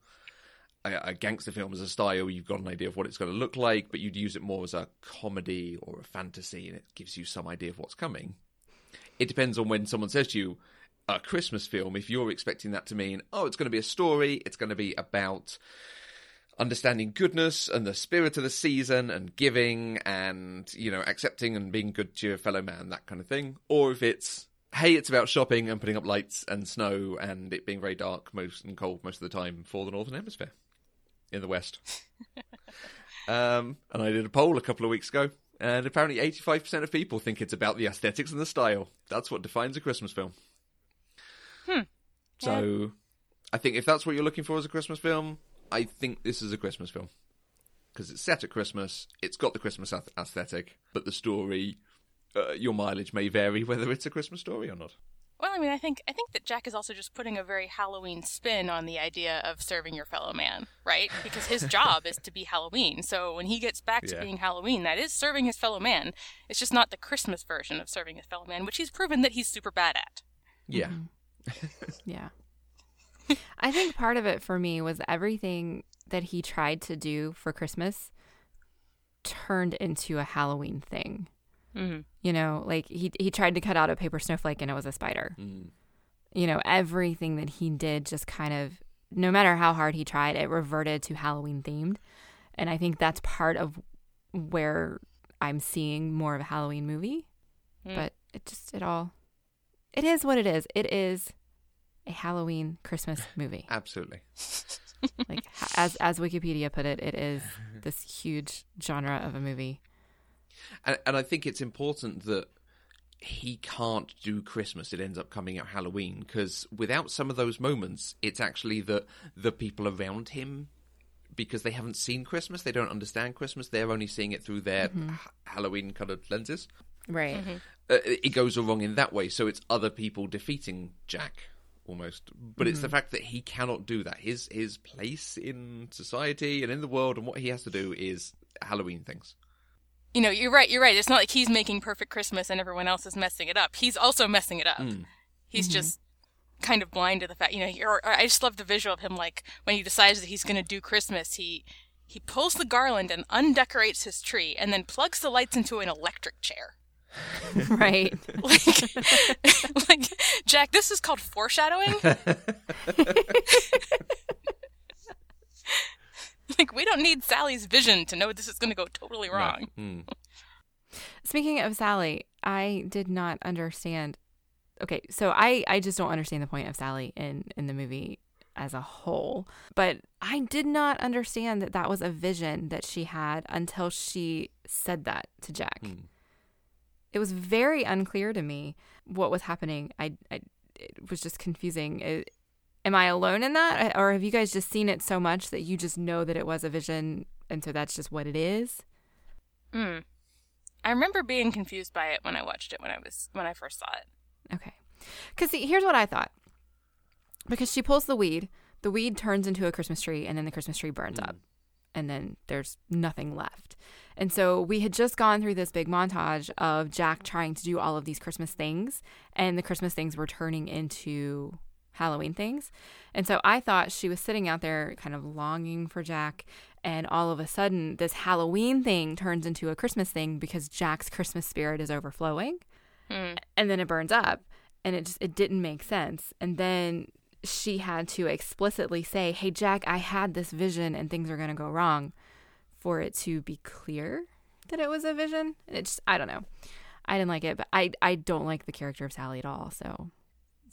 Speaker 2: a, a gangster film as a style, you've got an idea of what it's going to look like, but you'd use it more as a comedy or a fantasy, and it gives you some idea of what's coming. It depends on when someone says to you, a Christmas film, if you're expecting that to mean, oh, it's going to be a story, it's going to be about understanding goodness and the spirit of the season and giving and, you know, accepting and being good to your fellow man, that kind of thing. Or if it's, hey, it's about shopping and putting up lights and snow and it being very dark most and cold most of the time for the Northern Hemisphere in the West. um, and I did a poll a couple of weeks ago. And apparently, 85% of people think it's about the aesthetics and the style. That's what defines a Christmas film. So, I think if that's what you're looking for as a Christmas film, I think this is a Christmas film because it's set at Christmas. It's got the Christmas ath- aesthetic, but the story, uh, your mileage may vary whether it's a Christmas story or not.
Speaker 3: Well, I mean, I think I think that Jack is also just putting a very Halloween spin on the idea of serving your fellow man, right? Because his job is to be Halloween. So when he gets back to
Speaker 2: Yeah.
Speaker 3: being Halloween, that is serving his fellow man. It's just not the Christmas version of serving his fellow man, which he's proven that he's super bad at.
Speaker 2: Yeah,
Speaker 1: Yeah. I think part of it for me was everything that he tried to do for Christmas turned into a Halloween thing.
Speaker 3: Mm-hmm.
Speaker 1: You know, like he he tried to cut out a paper snowflake and it was a spider.
Speaker 2: Mm.
Speaker 1: You know, everything that he did just kind of no matter how hard he tried, it reverted to Halloween themed. And I think that's part of where I'm seeing more of a Halloween movie.
Speaker 3: Mm.
Speaker 1: But it just it all it is what it is. It is a Halloween Christmas movie.
Speaker 2: absolutely.
Speaker 1: Like as as Wikipedia put it, it is this huge genre of a movie.
Speaker 2: And, and I think it's important that he can't do Christmas. It ends up coming out Halloween because without some of those moments, it's actually that the people around him, because they haven't seen Christmas, they don't understand Christmas. They're only seeing it through their mm-hmm. ha- Halloween-colored lenses.
Speaker 1: Right. Mm-hmm.
Speaker 2: Uh, it goes wrong in that way. So it's other people defeating Jack almost, but it's the mm-hmm. fact that he cannot do that. His his place in society and in the world and what he has to do is Halloween things.
Speaker 3: You know, you're right. You're right. It's not like he's making perfect Christmas and everyone else is messing it up. He's also messing it up. Hmm. He's mm-hmm. just kind of blind to the fact. You know, or, or I just love the visual of him. Like when he decides that he's going to do Christmas, he he pulls the garland and undecorates his tree, and then plugs the lights into an electric chair.
Speaker 1: Right.
Speaker 3: Like, like Jack, this is called foreshadowing. like we don't need Sally's vision to know this is going to go totally wrong.
Speaker 2: Mm.
Speaker 1: Speaking of Sally, I did not understand. Okay, so I I just don't understand the point of Sally in in the movie as a whole. But I did not understand that that was a vision that she had until she said that to Jack. It was very unclear to me what was happening. I, I it was just confusing. It, am I alone in that, or have you guys just seen it so much that you just know that it was a vision, and so that's just what it is?
Speaker 3: Mm. I remember being confused by it when I watched it when I was when I first saw it.
Speaker 1: Okay. Because see, here's what I thought. Because she pulls the weed, the weed turns into a Christmas tree, and then the Christmas tree burns up, and then there's nothing left. And so we had just gone through this big montage of Jack trying to do all of these Christmas things, and the Christmas things were turning into Halloween things. And so I thought she was sitting out there kind of longing for Jack, and all of a sudden, this Halloween thing turns into a Christmas thing because Jack's Christmas spirit is overflowing
Speaker 3: Hmm.
Speaker 1: and then it burns up and it just it didn't make sense and then she had to explicitly say hey jack i had this vision and things are going to go wrong for it to be clear that it was a vision and it just i don't know i didn't like it but i i don't like the character of sally at all so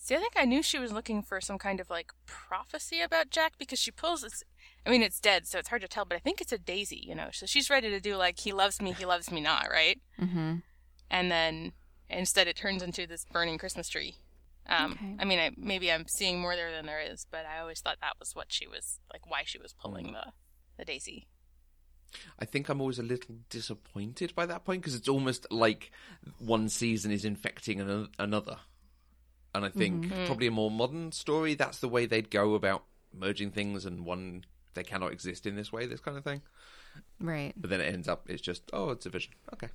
Speaker 3: See, I think I knew she was looking for some kind of like prophecy about Jack because she pulls this. I mean, it's dead, so it's hard to tell, but I think it's a daisy, you know. So she's ready to do like he loves me, he loves me not, right?
Speaker 1: mm-hmm.
Speaker 3: And then instead, it turns into this burning Christmas tree. Um,
Speaker 1: Okay.
Speaker 3: I mean, I, maybe I'm seeing more there than there is, but I always thought that was what she was like, why she was pulling mm. the the daisy.
Speaker 2: I think I'm always a little disappointed by that point because it's almost like one season is infecting ano- another. And I think mm-hmm. hmm. probably a more modern story, that's the way they'd go about merging things and one, they cannot exist in this way, this kind of thing.
Speaker 1: right
Speaker 2: But then it ends up, it's just, oh, it's a vision. Okay.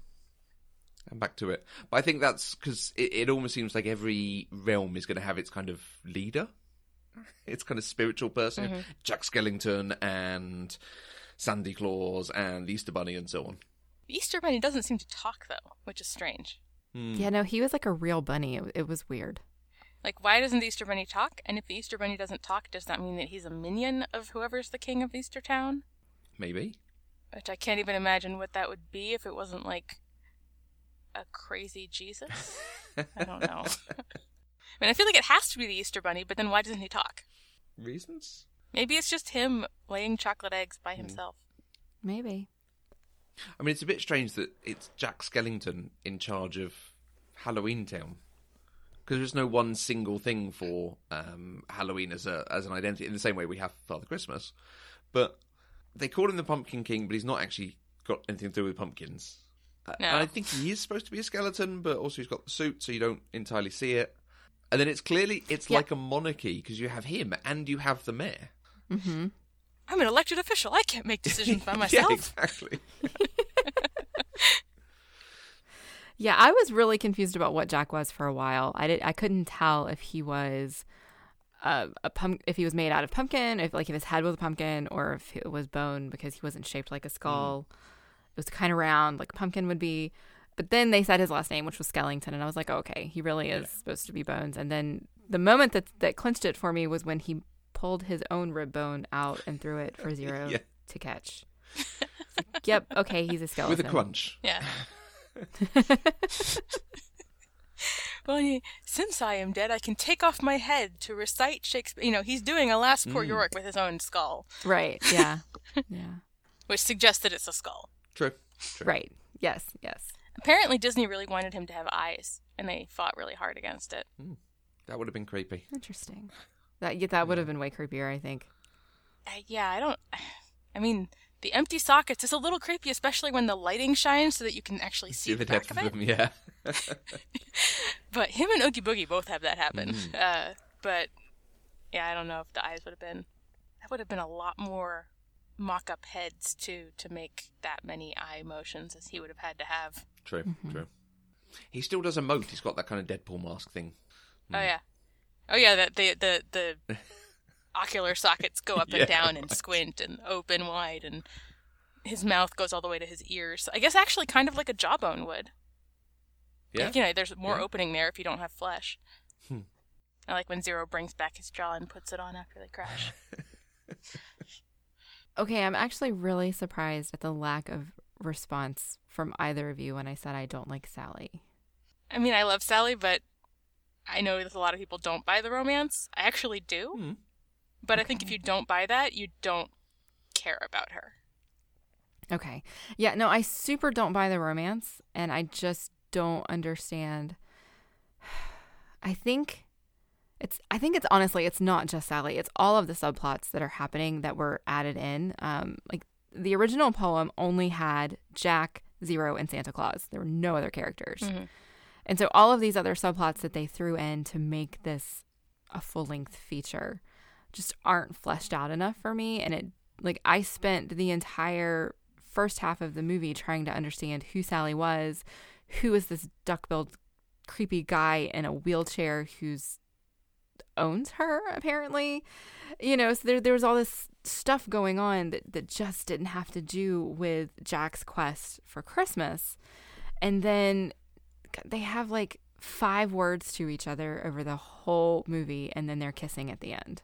Speaker 2: And back to it. But I think that's because it, it almost seems like every realm is going to have its kind of leader, its kind of spiritual person. Mm-hmm. Jack Skellington and Sandy Claws and the Easter Bunny and so on.
Speaker 3: The Easter Bunny doesn't seem to talk though, which is strange. Hmm.
Speaker 1: Yeah, no, he was like a real bunny. It, it was weird.
Speaker 3: Like, why doesn't the Easter Bunny talk? And if the Easter Bunny doesn't talk, does that mean that he's a minion of whoever's the king of Easter Town?
Speaker 2: Maybe.
Speaker 3: Which I can't even imagine what that would be if it wasn't like a crazy Jesus. I don't know. I mean, I feel like it has to be the Easter Bunny, but then why doesn't he talk?
Speaker 2: Reasons?
Speaker 3: Maybe it's just him laying chocolate eggs by himself.
Speaker 1: Maybe.
Speaker 2: I mean, it's a bit strange that it's Jack Skellington in charge of Halloween Town. Because there's no one single thing for um, Halloween as a as an identity in the same way we have Father Christmas, but they call him the Pumpkin King, but he's not actually got anything to do with pumpkins.
Speaker 3: No.
Speaker 2: And I think he is supposed to be a skeleton, but also he's got the suit, so you don't entirely see it. And then it's clearly it's
Speaker 1: Yeah.
Speaker 2: like a monarchy because you have him and you have the mayor.
Speaker 1: Mm-hmm.
Speaker 3: I'm an elected official. I can't make decisions by myself.
Speaker 2: yeah,
Speaker 3: myself.
Speaker 2: exactly.
Speaker 1: Yeah, I was really confused about what Jack was for a while. I did. I couldn't tell if he was uh, a pump, if he was made out of pumpkin, if like if his head was a pumpkin, or if it was bone because he wasn't shaped like a skull. It was kind of round, like a pumpkin would be. But then they said his last name, which was Skellington, and I was like, oh, okay, he really is supposed to be Bones. And then the moment that that clinched it for me was when he pulled his own rib bone out and threw it for Zero
Speaker 2: Yeah.
Speaker 1: to catch. Like, yep, okay, he's a skeleton.
Speaker 2: With a crunch.
Speaker 3: Yeah. well, he, since I am dead, I can take off my head to recite Shakespeare. You know, he's doing a last poor mm. Yorick with his own skull,
Speaker 1: Right. Yeah. yeah.
Speaker 3: which suggests that it's a skull.
Speaker 2: True. True.
Speaker 1: Right. Yes. Yes.
Speaker 3: Apparently, Disney really wanted him to have eyes, and they fought really hard against it.
Speaker 2: That would have been creepy.
Speaker 1: Interesting. That yeah, that would have been way creepier, I think.
Speaker 3: Uh, yeah, I don't. I mean, the empty sockets is a little creepy, especially when the lighting shines so that you can actually see
Speaker 2: See
Speaker 3: the,
Speaker 2: the
Speaker 3: back
Speaker 2: depth
Speaker 3: of
Speaker 2: of
Speaker 3: it.
Speaker 2: them, yeah.
Speaker 3: But him and Oogie Boogie both have that happen. Uh, but yeah, I don't know if the eyes would have been. That would have been a lot more mock-up heads too to make that many eye motions as he would have had to have.
Speaker 2: True,
Speaker 1: Mm-hmm.
Speaker 2: true. He still does emote. He's got that kind of Deadpool mask thing.
Speaker 3: Oh yeah, oh yeah. That the the the ocular sockets go up
Speaker 2: Yeah,
Speaker 3: and down and squint and open wide, and his mouth goes all the way to his ears. I guess actually kind of like a jawbone would.
Speaker 2: Yeah.
Speaker 3: Like, you know, there's more
Speaker 2: Yeah.
Speaker 3: opening there if you don't have flesh.
Speaker 2: Hmm.
Speaker 3: I like when Zero brings back his jaw and puts it on after they crash.
Speaker 1: Okay, I'm actually really surprised at the lack of response from either of you when I said I don't like Sally.
Speaker 3: I mean, I love Sally, but I know that a lot of people don't buy the romance. I actually do.
Speaker 2: Hmm.
Speaker 3: But I think if you don't buy that, you don't care about her.
Speaker 1: Okay. Yeah, no, I super don't buy the romance and I just don't understand. I think it's I think it's honestly it's not just Sally. It's all of the subplots that are happening that were added in. Um like the original poem only had Jack, Zero and Santa Claus. There were no other characters.
Speaker 3: Mhm.
Speaker 1: And so all of these other subplots that they threw in to make this a full-length feature just aren't fleshed out enough for me and it like I spent the entire first half of the movie trying to understand who Sally was, who is this duck-billed creepy guy in a wheelchair who's owns her apparently. You know, so there there was all this stuff going on that that just didn't have to do with Jack's quest for Christmas. And then they have like five words to each other over the whole movie and then they're kissing at the end.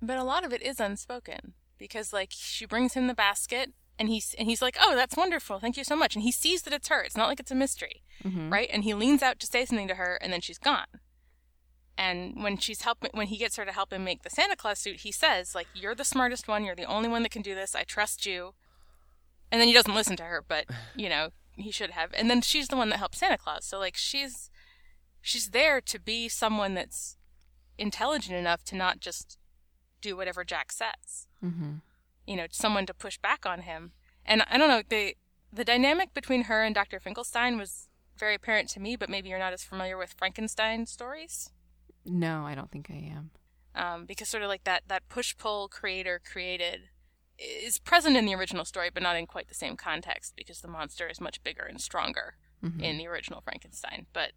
Speaker 3: But a lot of it is unspoken because, like, she brings him the basket, and he's and he's like, "Oh, that's wonderful, thank you so much." And he sees that it's her. It's not like it's a mystery,
Speaker 1: Mhm.
Speaker 3: right? And he leans out to say something to her, and then she's gone. And when she's helping, when he gets her to help him make the Santa Claus suit, he says, "Like, you're the smartest one. You're the only one that can do this. I trust you." And then he doesn't listen to her, but you know he should have. And then she's the one that helps Santa Claus. So like she's she's there to be someone that's intelligent enough to not just do whatever Jack says.
Speaker 1: Mm-hmm.
Speaker 3: You know, someone to push back on him. And I don't know, the the dynamic between her and Dr. Finkelstein was very apparent to me, but maybe you're not as familiar with Frankenstein stories.
Speaker 1: No, I don't think I am.
Speaker 3: Um, because sort of like that that push pull creator created is present in the original story, but not in quite the same context because the monster is much bigger and stronger mm-hmm. in the original Frankenstein. But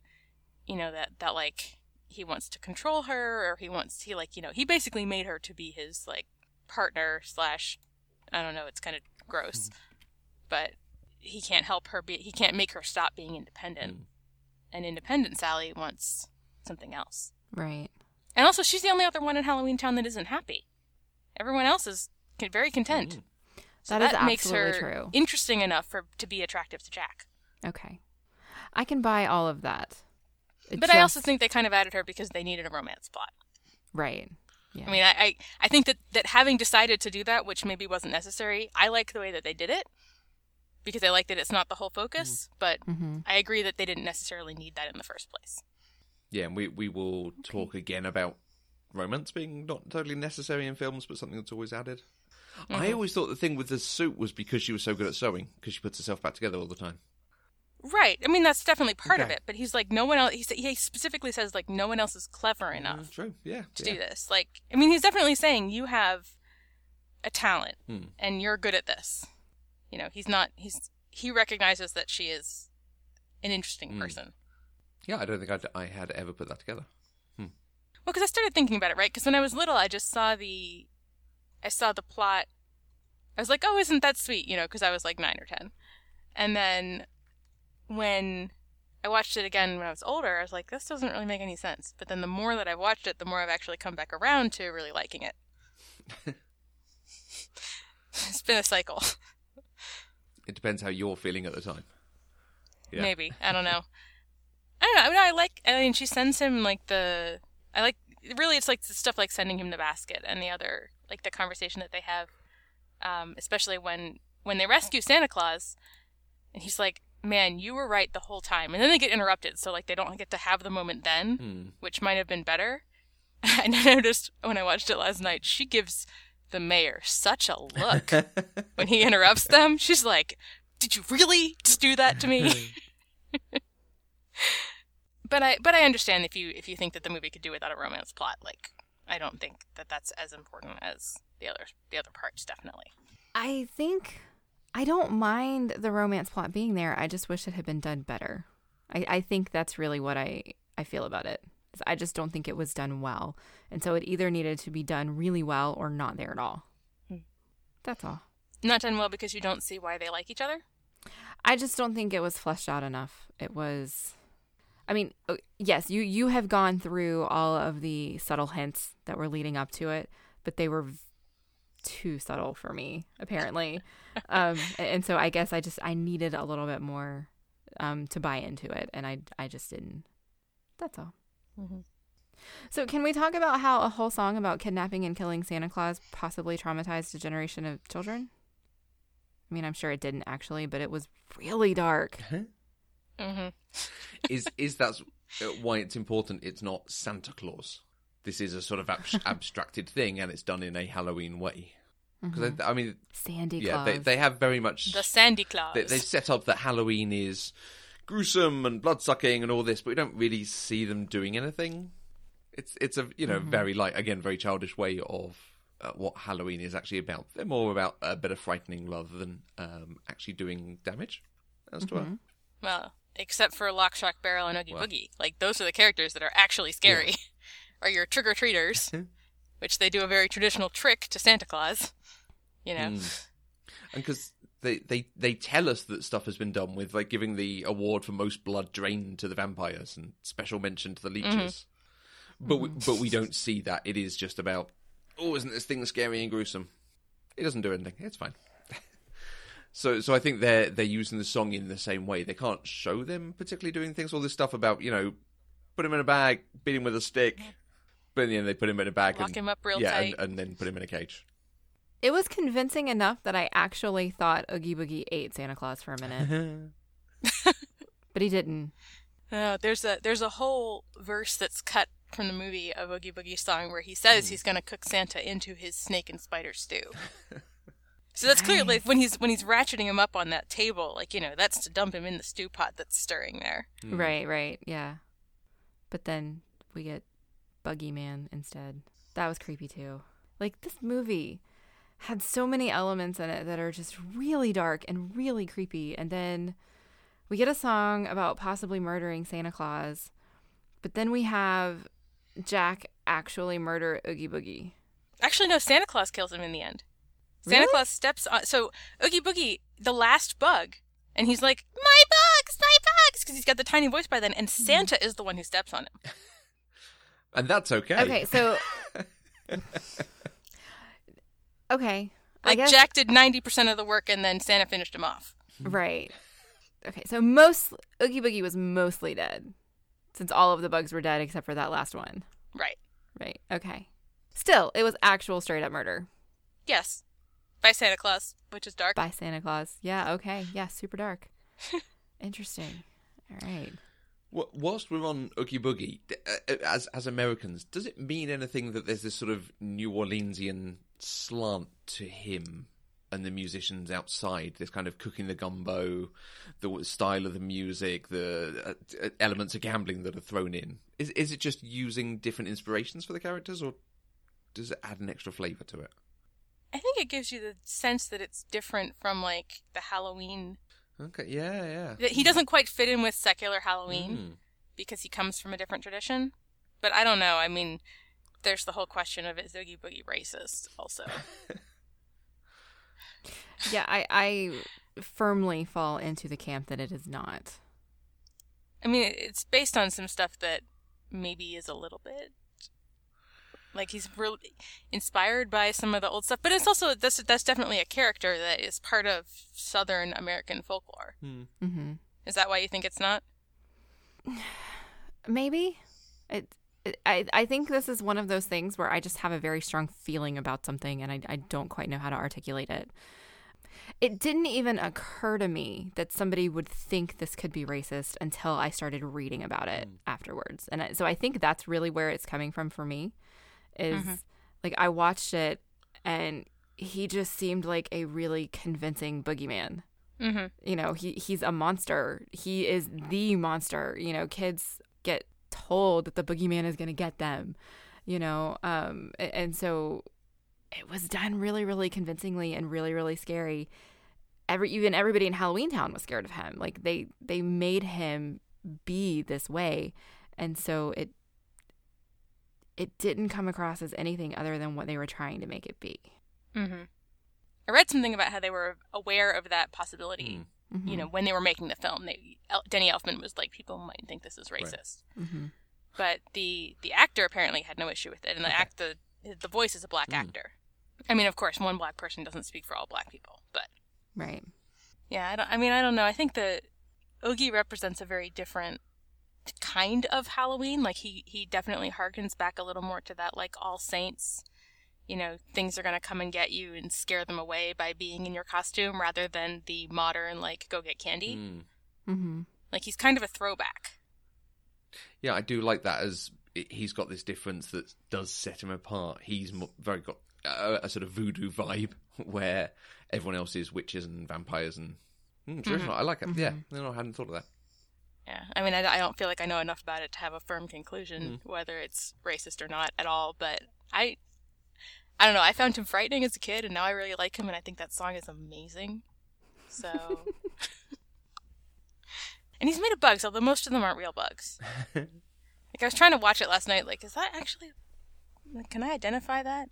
Speaker 3: you know that that like he wants to control her, or he wants he like you know he basically made her to be his like partner slash I don't know. It's kind of gross, mm-hmm. but he can't help her be. He can't make her stop being independent. Mm. And independent Sally wants something else.
Speaker 1: Right.
Speaker 3: And also, she's the only other one in Halloween Town that isn't happy. Everyone else is very content. So
Speaker 1: That is
Speaker 3: makes her
Speaker 1: true.
Speaker 3: interesting enough for to be attractive to Jack.
Speaker 1: Okay. I can buy all of that. It
Speaker 3: But I also think they kind of added her because they needed a romance plot.
Speaker 1: right. Yeah.
Speaker 3: I mean, I, I, I think that, that having decided to do that, which maybe wasn't necessary, I like the way that they did it because I like that it's not the whole focus. But
Speaker 1: Mhm.
Speaker 3: I agree that they didn't necessarily need that in the first place.
Speaker 2: Yeah, and we we will talk again about romance being not totally necessary in films, but something that's always added. I always thought the thing with the suit was because she was so good at sewing, because she puts herself back together all the time.
Speaker 3: Right. I mean, that's definitely part of it. But he's like, no one else. He, sa- he specifically says like, no one else is clever enough.
Speaker 2: Mm, true. Yeah.
Speaker 3: to
Speaker 2: yeah.
Speaker 3: do this. Like, I mean, he's definitely saying you have a talent
Speaker 2: Hmm.
Speaker 3: and you're good at this. You know, he's not. He's he recognizes that she is an interesting
Speaker 2: Hmm.
Speaker 3: person.
Speaker 2: Yeah, I don't think I'd, I had ever put that together. Hmm.
Speaker 3: Well, because I started thinking about it, right? Because when I was little, I just saw the, I saw the plot. I was like, oh, isn't that sweet? You know, because I was like nine or ten, and then when I watched it again when I was older, I was like, this doesn't really make any sense. But then the more that I've watched it, the more I've actually come back around to really liking it. it's been a cycle.
Speaker 2: It depends how you're feeling at the time. Yeah.
Speaker 3: Maybe I don't know. I don't know. I mean, I like. I mean, she sends him like the. I like. Really, it's like the stuff like sending him the basket and the other like the conversation that they have, um, especially when when they rescue Santa Claus, and he's like, "Man, you were right the whole time," and then they get interrupted, so like they don't get to have the moment then,
Speaker 2: Hmm.
Speaker 3: which might have been better. And I noticed when I watched it last night, she gives the mayor such a look when he interrupts them. She's like, "Did you really just do that to me?" but I but I understand if you if you think that the movie could do without a romance plot. Like, I don't think that that's as important as the other the other parts. Definitely.
Speaker 1: I think I don't mind the romance plot being there. I just wish it had been done better. I, I think that's really what I, I feel about it. I just don't think it was done well. And so it either needed to be done really well or not there at all.
Speaker 3: Hmm.
Speaker 1: That's all.
Speaker 3: Not done well because you don't see why they like each other.
Speaker 1: I just don't think it was fleshed out enough. It was I mean, yes, you you have gone through all of the subtle hints that were leading up to it, but they were v- too subtle for me apparently. um and so I guess I just I needed a little bit more um to buy into it and I I just didn't. That's all.
Speaker 3: Mhm.
Speaker 1: So can we talk about how a whole song about kidnapping and killing Santa Claus possibly traumatized a generation of children? I mean, I'm sure it didn't actually, but it was really dark.
Speaker 3: Mm-hmm.
Speaker 2: is is that why it's important? It's not Santa Claus. This is a sort of ab- abstracted thing, and it's done in a Halloween way. Because I, I mean,
Speaker 1: Sandy
Speaker 2: yeah,
Speaker 1: Claws.
Speaker 2: they they have very much
Speaker 3: The Sandy Claws.
Speaker 2: they, they've set up that Halloween is gruesome and blood sucking and all this, but we don't really see them doing anything. It's it's a you know very light again very childish way of uh, what Halloween is actually about. They're more about a bit of frightening rather than um, actually doing damage. As to
Speaker 1: Mm-hmm.
Speaker 3: Well, except for Lock, Shock, Barrel, and Oogie
Speaker 2: Well.
Speaker 3: Boogie. Like, those are the characters that are actually scary. or your trick or treaters, which they do a very traditional trick to Santa Claus. You know?
Speaker 2: Mm. and because they, they they tell us that stuff has been done with like giving the award for most blood drained to the vampires and special mention to the leeches, but we, but we don't see that. It is just about oh, isn't this thing scary and gruesome? It doesn't do anything. It's fine. So so I think they're they're using the song in the same way. They can't show them particularly doing things. All this stuff about you know put him in a bag, beat him with a stick, but in the end they put him in a bag
Speaker 3: Lock
Speaker 2: and
Speaker 3: him up real
Speaker 2: yeah,
Speaker 3: tight.
Speaker 2: and, and then put him in a cage.
Speaker 1: It was convincing enough that I actually thought Oogie Boogie ate Santa Claus for a minute, but he didn't.
Speaker 3: Uh, there's a there's a whole verse that's cut from the movie of Oogie Boogie song where he says he's gonna cook Santa into his snake and spider stew. so that's clearly
Speaker 1: Nice.
Speaker 3: when he's when he's ratcheting him up on that table, like you know, that's to dump him in the stew pot that's stirring there. Hmm.
Speaker 1: Right, right, yeah. But then we get Buggy Man instead. That was creepy too. Like this movie had so many elements in it that are just really dark and really creepy, and then We get a song about possibly murdering Santa Claus, but then we have Jack actually murder Oogie Boogie.
Speaker 3: Actually, no. Santa Claus kills him in the end. Santa
Speaker 1: Really?
Speaker 3: Claus steps on. So Oogie Boogie, the last bug, and he's like, "My bugs, my bugs," because he's got the tiny voice by then, and
Speaker 1: Mm-hmm.
Speaker 3: Santa is the one who steps on him.
Speaker 2: And that's okay.
Speaker 1: Okay, so okay, I
Speaker 3: Like
Speaker 1: guess
Speaker 3: Jack did ninety percent of the work, and then Santa finished him off.
Speaker 1: right. Okay, so most Oogie Boogie was mostly dead, since all of the bugs were dead except for that last one.
Speaker 3: Right.
Speaker 1: Right. Okay. Still, it was actual straight up murder
Speaker 3: Yes. By Santa Claus, which is dark.
Speaker 1: by Santa Claus. Yeah. Okay. Yeah. Super dark. Interesting. All right.
Speaker 2: Wh- Whilst we're on Oogie Boogie, d- uh, uh, as as Americans, does it mean anything that there's this sort of New Orleansian slant to him and the musicians outside? This kind of cooking the gumbo, the style of the music, the uh, elements of gambling that are thrown in. Is is it just using different inspirations for the characters, or does it add an extra flavour to it?
Speaker 3: I think it gives you the sense that it's different from like the Halloween.
Speaker 2: Okay, yeah, yeah.
Speaker 3: That he doesn't quite fit in with secular Halloween
Speaker 2: Mm.
Speaker 3: because he comes from a different tradition. But I don't know. I mean, there's the whole question of is Oogie Boogie racist? Also,
Speaker 1: Yeah. I I firmly fall into the camp that it is not.
Speaker 3: I mean, it's based on some stuff that maybe is a little bit like he's really inspired by some of the old stuff, but it's also that's that's definitely a character that is part of Southern American folklore.
Speaker 1: Mm-hmm.
Speaker 3: Is that why you think it's not?
Speaker 1: Maybe. It, it, I, I think this is one of those things where I just have a very strong feeling about something and I, I don't quite know how to articulate it. It didn't even occur to me that somebody would think this could be racist until I started reading about it afterwards. And I, so I think that's really where it's coming from for me is like I watched it and he just seemed like a really convincing boogeyman.
Speaker 3: Mm-hmm.
Speaker 1: you know he he's a monster. He is the monster. You know kids get told that the boogeyman is going to get them you know um and so it was done really really convincingly and really really scary. Every even everybody in halloween town was scared of him. Like they they made him be this way. And so it it didn't come across as anything other than what they were trying to make it be
Speaker 3: Mm-hmm. I read something about how they were aware of that possibility.
Speaker 1: Mhm.
Speaker 3: You know, when they were making the film, they El- Danny Elfman was like, people might think this is racist,
Speaker 1: Mhm.
Speaker 3: but the the actor apparently had no issue with it, and the act the the voice is a black actor. I mean, of course, one black person doesn't speak for all black people, but
Speaker 1: right
Speaker 3: yeah, I don't. I mean, I don't know. I think that Oogie represents a very different kind of Halloween. Like he he definitely harkens back a little more to that like All Saints. You know, things are gonna come and get you and scare them away by being in your costume, rather than the modern like go get candy.
Speaker 2: Mm.
Speaker 1: mm-hmm.
Speaker 3: Like he's kind of a throwback.
Speaker 2: Yeah, I do like that as he's got this difference that does set him apart. He's very got a, a sort of voodoo vibe where everyone else is witches and vampires and mm, traditional. I like it. Yeah, no, I hadn't thought of that.
Speaker 3: Yeah, I mean, I, I don't feel like I know enough about it to have a firm conclusion mm-hmm. whether it's racist or not at all. But I, I don't know. I found him frightening as a kid, and now I really like him, and I think that song is amazing. So, and he's made of bugs, although most of them aren't real bugs. like I was trying to watch it last night. Like, is that actually? like, Can I identify that?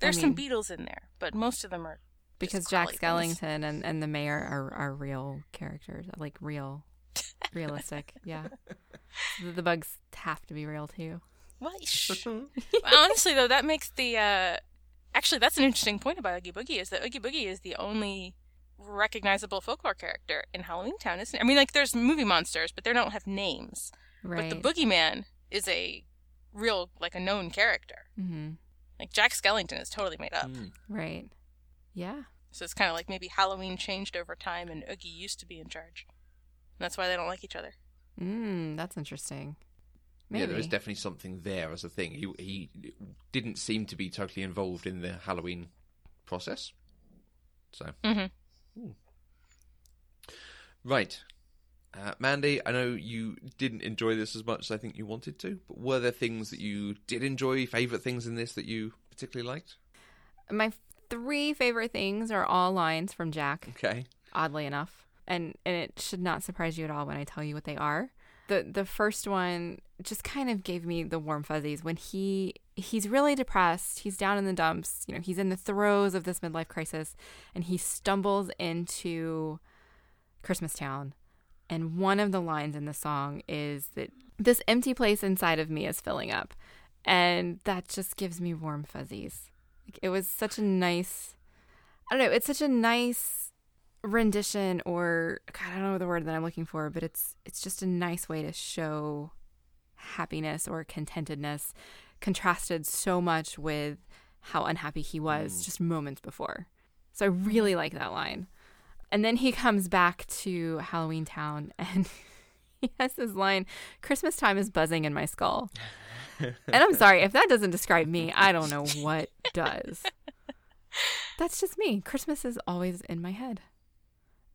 Speaker 3: There's some
Speaker 1: mean-
Speaker 3: beetles in there, but most of them are
Speaker 1: because Jack
Speaker 3: things.
Speaker 1: Skellington and, and the mayor are, are real characters, like real, realistic. yeah, the, the bugs have to be real too.
Speaker 3: What? Shh. Honestly, though, that makes the uh, actually that's an interesting point about Oogie Boogie is that Oogie Boogie is the only recognizable folklore character in Halloween Town, isn't it? I mean, like there's movie monsters, but they don't have names.
Speaker 1: Right.
Speaker 3: But the Boogeyman is a real, like a known character.
Speaker 1: hmm
Speaker 3: Like Jack Skellington is totally made up.
Speaker 2: Mm.
Speaker 1: Right. Yeah.
Speaker 3: So it's kind of like maybe Halloween changed over time, and Oogie used to be in charge. And that's why they don't like each other.
Speaker 1: Mm, that's interesting. Maybe.
Speaker 2: Yeah, there is definitely something there as a thing. He he didn't seem to be totally involved in the Halloween process. So
Speaker 3: Mm-hmm.
Speaker 2: right, uh, Mandy. I know you didn't enjoy this as much as I think you wanted to, but were there things that you did enjoy? Favorite things in this that you particularly liked?
Speaker 1: My three favorite things are all lines from Jack.
Speaker 2: Okay.
Speaker 1: oddly enough. And and it should not surprise you at all when I tell you what they are. The the first one just kind of gave me the warm fuzzies when he he's really depressed. He's down in the dumps. You know, he's in the throes of this midlife crisis, and he stumbles into Christmas Town. And one of the lines in the song is that this empty place inside of me is filling up, and that just gives me warm fuzzies. Like, it was such a nice. I don't know. It's such a nice rendition, or God, I don't know the word that I'm looking for, but it's it's just a nice way to show happiness or contentedness contrasted so much with how unhappy he was
Speaker 2: Mm.
Speaker 1: just moments before. So I really like that line. And then he comes back to Halloween Town and he has this line Christmas time is buzzing in my skull. and I'm sorry, if that doesn't describe me, I don't know what does. That's just me. Christmas is always in my head.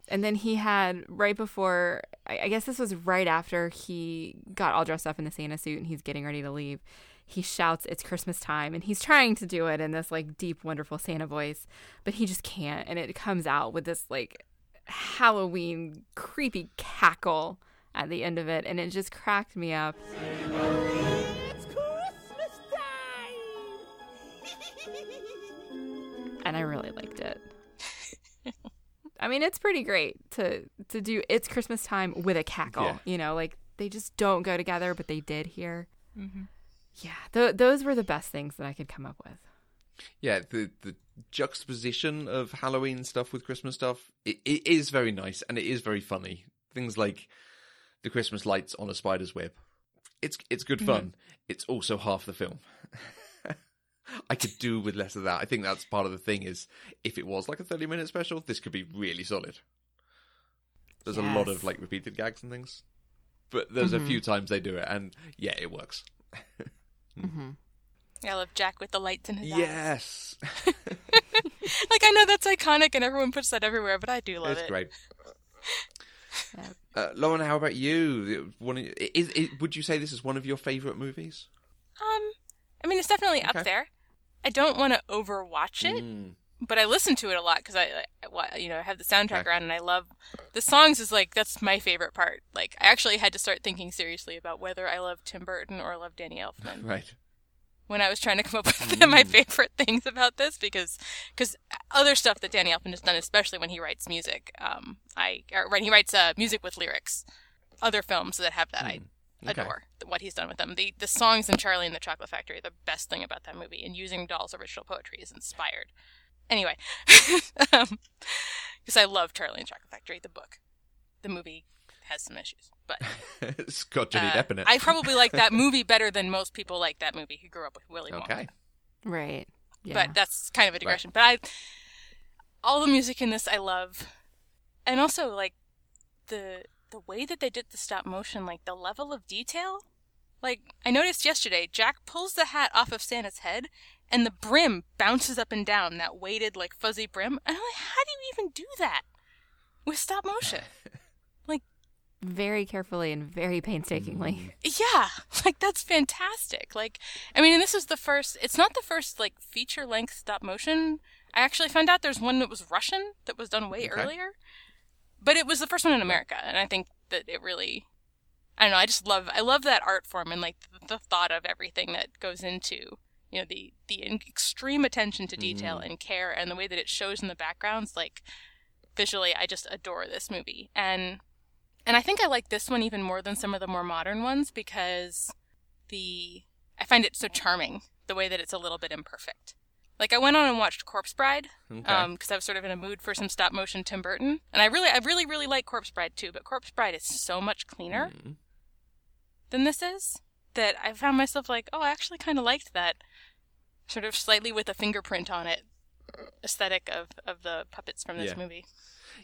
Speaker 1: And then he had right before, I I guess this was right after he got all dressed up in the Santa suit and he's getting ready to leave. He shouts, It's Christmas time. And he's trying to do it in this like deep, wonderful Santa voice, but he just can't. And it comes out with this like Halloween creepy cackle at the end of it. And it just cracked me up.
Speaker 4: It's Christmas time!
Speaker 1: and I really liked it. I mean, it's pretty great to to do. It's Christmas time with a cackle.
Speaker 2: Yeah.
Speaker 1: You know, like they just don't go together, but they did here.
Speaker 3: Mm-hmm.
Speaker 1: Yeah, th- those were the best things that I could come up with.
Speaker 2: Yeah, the the juxtaposition of Halloween stuff with Christmas stuff it, it is very nice and it is very funny. Things like the Christmas lights on a spider's web. It's it's good fun. It's also half the film. I could do with less of that. I think that's part of the thing is if it was like a 30 minute special, this could be really solid. There's a lot of like repeated gags and things. But there's a
Speaker 1: Mhm.
Speaker 2: few times they do it and yeah, it works.
Speaker 1: mm-hmm.
Speaker 3: I love Jack with the lights in his eyes.
Speaker 2: Yes.
Speaker 3: Like I know that's iconic and everyone puts that everywhere, but I do love
Speaker 2: it's
Speaker 3: it.
Speaker 2: great.
Speaker 1: Yeah.
Speaker 2: Uh, Lauren, how about you? One, of- is, is, would you say this is one of your favourite movies?
Speaker 3: Um, I mean, it's definitely
Speaker 2: Okay.
Speaker 3: up there. I don't want to overwatch it,
Speaker 2: Mm.
Speaker 3: but I listen to it a lot because I, I, you know, I have the soundtrack
Speaker 2: Okay.
Speaker 3: around and I love the songs. Is like that's my favorite part. Like I actually had to start thinking seriously about whether I love Tim Burton or love Danny Elfman
Speaker 2: Right.
Speaker 3: when I was trying to come up with my favorite things about this because because other stuff that Danny Elfman has done, especially when he writes music, um, I or when he writes uh, music with lyrics, other films that have that I
Speaker 2: Mm. Okay.
Speaker 3: adore what he's done with them. The the songs in Charlie and the Chocolate Factory are the best thing about that movie, and using Dahl's original poetry is inspired. Anyway, because I love Charlie and the Chocolate Factory, the book. The movie has some issues, but
Speaker 2: it's got Johnny
Speaker 3: uh,
Speaker 2: Depp in it.
Speaker 3: I probably like that movie better than most people like that movie who grew up with Willy Wonka.
Speaker 2: Okay.
Speaker 1: Right. Yeah.
Speaker 3: But that's kind of a digression. But I, all the music in this I love, and also like the the way that they did the stop motion, like the level of detail. Like I noticed yesterday, Jack pulls the hat off of Santa's head, and the brim bounces up and down. That weighted, like fuzzy brim. And I'm like, how do you even do that with stop motion?
Speaker 1: Like, very carefully and very painstakingly. Mm.
Speaker 3: Yeah, like that's fantastic. Like, I mean, and this is the first. It's not the first like feature length stop motion. I actually found out there's one that was Russian that was done way
Speaker 2: Okay.
Speaker 3: earlier, but it was the first one in America, and I think that it really. I don't know. I just love. I love that art form and like the, the thought of everything that goes into you know the the extreme attention to detail mm-hmm. and care and the way that it shows in the backgrounds. Like visually, I just adore this movie and. And I think I like this one even more than some of the more modern ones because the I find it so charming the way that it's a little bit imperfect. Like I went on and watched Corpse Bride
Speaker 2: Okay.
Speaker 3: um because I was sort of in a mood for some stop motion Tim Burton, and I really I really really like Corpse Bride too. But Corpse Bride is so much cleaner
Speaker 2: Mm.
Speaker 3: than this is that I found myself like, oh, I actually kind of liked that sort of slightly with a fingerprint on it aesthetic of of the puppets from this
Speaker 2: Yeah.
Speaker 3: movie.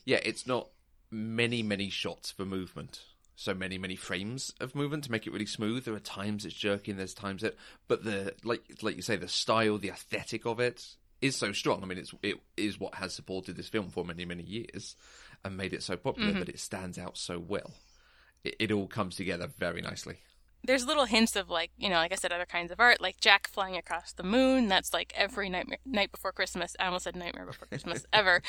Speaker 2: Yeah, it's not many, many shots for movement. So many, many frames of movement to make it really smooth. There are times it's jerky, and there's times it. But the like, like you say, the style, the aesthetic of it is so strong. I mean, it's it is what has supported this film for many, many years, and made it so popular mm-hmm. that it stands out so well. It, it all comes together very nicely.
Speaker 3: there's little hints of like you know like i said other kinds of art like jack flying across the moon that's like every nightmare night before christmas i almost said nightmare before christmas ever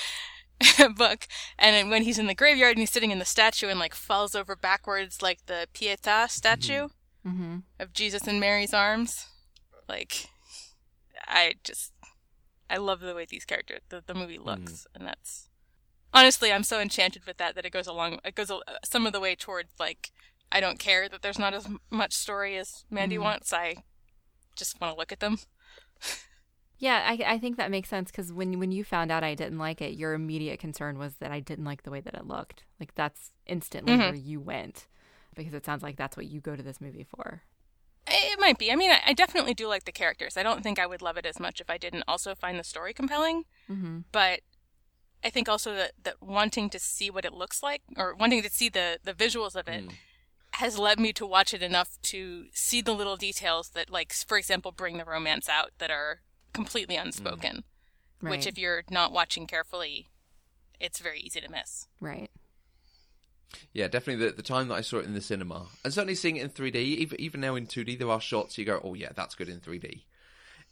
Speaker 3: book. And then when he's in the graveyard and he's sitting in the statue and like falls over backwards like the Pietà statue
Speaker 1: Mm-hmm. mm-hmm.
Speaker 3: of Jesus in Mary's arms. Like, I just, I love the way these characters, the, the movie mm. looks, and that's honestly, I'm so enchanted with that that it goes along, it goes a, some of the way towards like, I don't care that there's not as much story as Mandy mm. wants. I just want to look at them.
Speaker 1: Yeah, I, I think that makes sense because when when you found out I didn't like it, your immediate concern was that I didn't like the way that it looked. Like that's instantly
Speaker 3: Mhm.
Speaker 1: where you went because it sounds like that's what you go to this movie for.
Speaker 3: It might be. I mean, I, I definitely do like the characters. I don't think I would love it as much if I didn't also find the story compelling.
Speaker 1: Mm-hmm.
Speaker 3: But I think also that, that wanting to see what it looks like or wanting to see the, the visuals of it has led me to watch it enough to see the little details that, like, for example, bring the romance out that are completely unspoken.
Speaker 1: Right.
Speaker 3: Which, if you're not watching carefully, it's very easy to miss.
Speaker 1: right.
Speaker 2: Yeah, definitely the, the time that I saw it in the cinema, and certainly seeing it in 3D, even, even now in 2D, there are shots you go, oh yeah, that's good in 3D.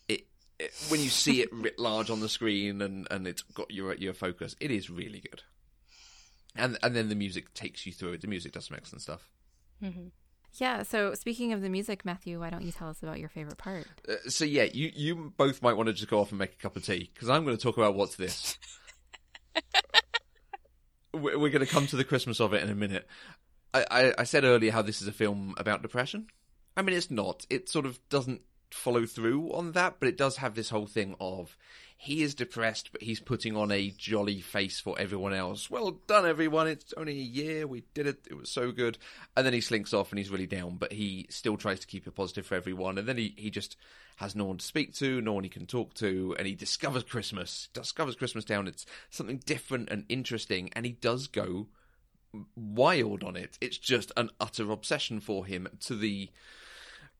Speaker 2: It, it when you see it writ large on the screen and, and it's got your your focus, it is really good. And and then the music takes you through it. The music does some excellent stuff. Mm-hmm.
Speaker 1: Yeah. So speaking of the music, Matthew, why don't you tell us about your favorite part?
Speaker 2: Uh, so yeah, you you both might want to just go off and make a cup of tea because I'm going to talk about what's this. we're we're going to come to the Christmas of it in a minute. I, I, I said earlier how this is a film about depression. I mean, it's not. It sort of doesn't follow through on that, but it does have this whole thing of he is depressed, but he's putting on a jolly face for everyone else. Well done, everyone. It's only a year. We did it. It was so good. And then he slinks off and he's really down, but he still tries to keep it positive for everyone. And then he, he just has no one to speak to, no one he can talk to, and he discovers Christmas, discovers Christmas Town. It's something different and interesting, and he does go wild on it. It's just an utter obsession for him to the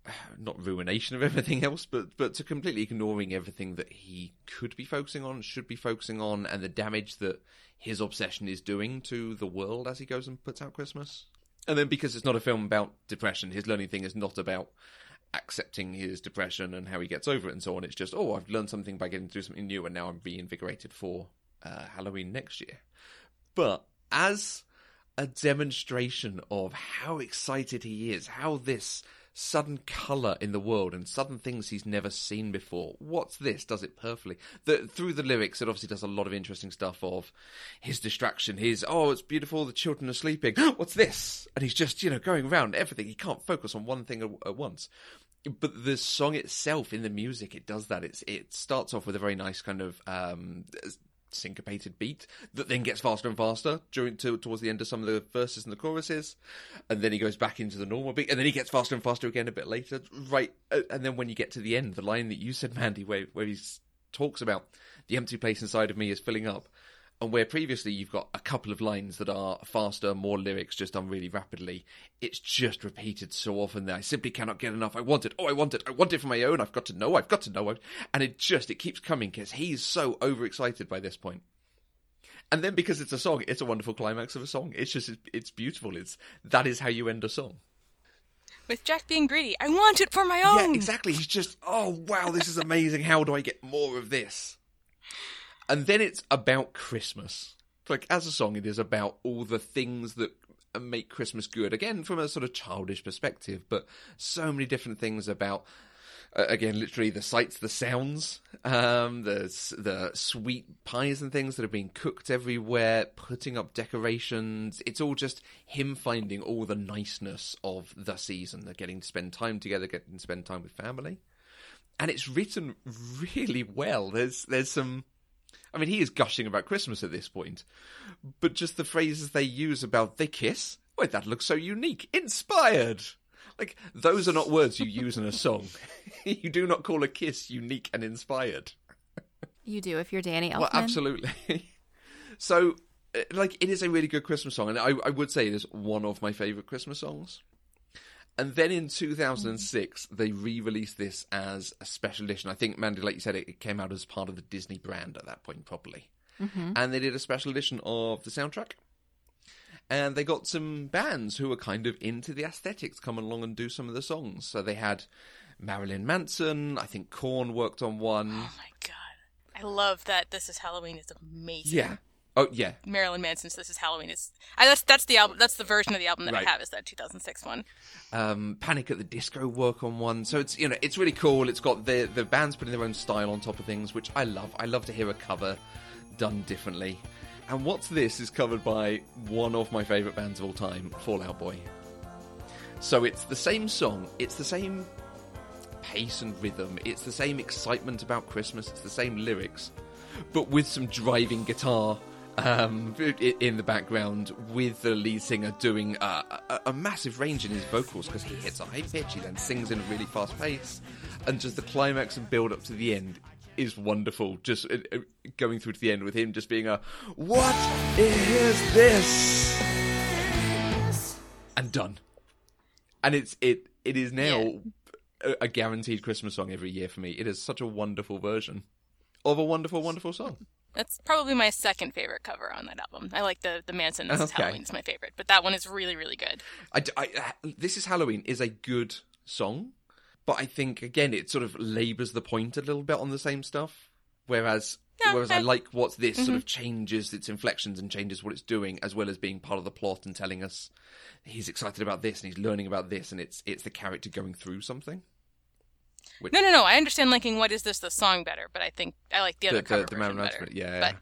Speaker 2: not ruination of everything else, but but to completely ignoring everything that he could be focusing on, should be focusing on, and the damage that his obsession is doing to the world as he goes and puts out Christmas. And then because it's not a film about depression, his learning thing is not about accepting his depression and how he gets over it and so on. It's just, oh, I've learned something by getting through something new, and now I'm reinvigorated for uh, Halloween next year. But as a demonstration of how excited he is, how this sudden colour in the world and sudden things he's never seen before. What's this? Does it perfectly. The, through the lyrics, it obviously does a lot of interesting stuff of his distraction, his, oh, it's beautiful, the children are sleeping. What's this? And he's just, you know, going around everything. He can't focus on one thing at, once. But the song itself, in the music, it does that. It's It starts off with a very nice kind of um, syncopated beat that then gets faster and faster during to, towards the end of some of the verses and the choruses, and then he goes back into the normal beat, and then he gets faster and faster again a bit later. Right, uh, and then when you get to the end, the line that you said, Mandy, where where he talks about the empty place inside of me is filling up. And where previously you've got a couple of lines that are faster, more lyrics just done really rapidly, it's just repeated so often that I simply cannot get enough. I want it. Oh, I want it. I want it for my own. I've got to know. I've got to know. And it just, it keeps coming because he's so overexcited by this point. And then because it's a song, it's a wonderful climax of a song. It's just, it's beautiful. It's, that is how you end a song.
Speaker 3: With Jack being greedy, I want it for my own.
Speaker 2: Yeah, exactly. He's just, oh wow, this is amazing. How do I get more of this? And then it's about Christmas. Like as a song, it is about all the things that make Christmas good. Again, from a sort of childish perspective, but so many different things about. Uh, again, literally the sights, the sounds, um, the the sweet pies and things that are being cooked everywhere, putting up decorations. It's all just him finding all the niceness of the season. They're getting to spend time together, getting to spend time with family, and it's written really well. There's there's some. I mean, he is gushing about Christmas at this point, but just the phrases they use about they kiss. Why, that looks so unique, inspired. Like those are not words you use in a song. you do not call a kiss unique and inspired.
Speaker 1: You do if you're Danny Elfman.
Speaker 2: Well, absolutely. so, uh, like, it is a really good Christmas song, and I, I would say it is one of my favourite Christmas songs. And then in mm. 2006, they re-released this as a special edition. I think, Mandy, like you said, it, it came out as part of the Disney brand at that point, probably. Mm-hmm. And they did a special edition of the soundtrack. And they got some bands who were kind of into the aesthetics come along and do some of the songs. So they had Marilyn Manson. I think Korn worked on one.
Speaker 3: Oh my god. I love that This Is Halloween is amazing.
Speaker 2: Yeah. Oh yeah,
Speaker 3: Marilyn Manson's "This Is Halloween" is I, that's that's the album. That's the version of the album that
Speaker 2: Right.
Speaker 3: I have. Is that 2006 one?
Speaker 2: um, Panic at the Disco work on one. So it's you know it's really cool. It's got the the bands putting their own style on top of things, which I love. I love to hear a cover done differently. And what's this is covered by one of my favorite bands of all time, Fall Out Boy. So it's the same song. It's the same pace and rhythm. It's the same excitement about Christmas. It's the same lyrics, but with some driving guitar um, in the background, with the lead singer doing a, a, a massive range in his vocals because he hits a high pitch, he then sings in a really fast pace, and just the climax and build up to the end is wonderful. Just uh, uh, going through to the end with him just being a "What is this?" and done. And it's it it is now
Speaker 3: Yeah.
Speaker 2: a, a guaranteed Christmas song every year for me. It is such a wonderful version of a wonderful, wonderful song.
Speaker 3: That's probably my second favorite cover on that album. I like the the Manson "This Is
Speaker 2: Okay.
Speaker 3: Halloween" is my favorite, but that one is really really good.
Speaker 2: I, I- uh, this is Halloween is a good song, but I think again it sort of labours the point a little bit on the same stuff. Whereas, whereas I
Speaker 3: I- Mm-hmm.
Speaker 2: like what's this sort of changes its inflections and changes what it's doing, as well as being part of the plot and telling us he's excited about this and he's learning about this, and it's it's the character going through something.
Speaker 3: No, no, no. I understand liking "What Is This" the song better, but I think I like the other
Speaker 2: The-
Speaker 3: cover
Speaker 2: the- the
Speaker 3: version better.
Speaker 2: Yeah,
Speaker 3: but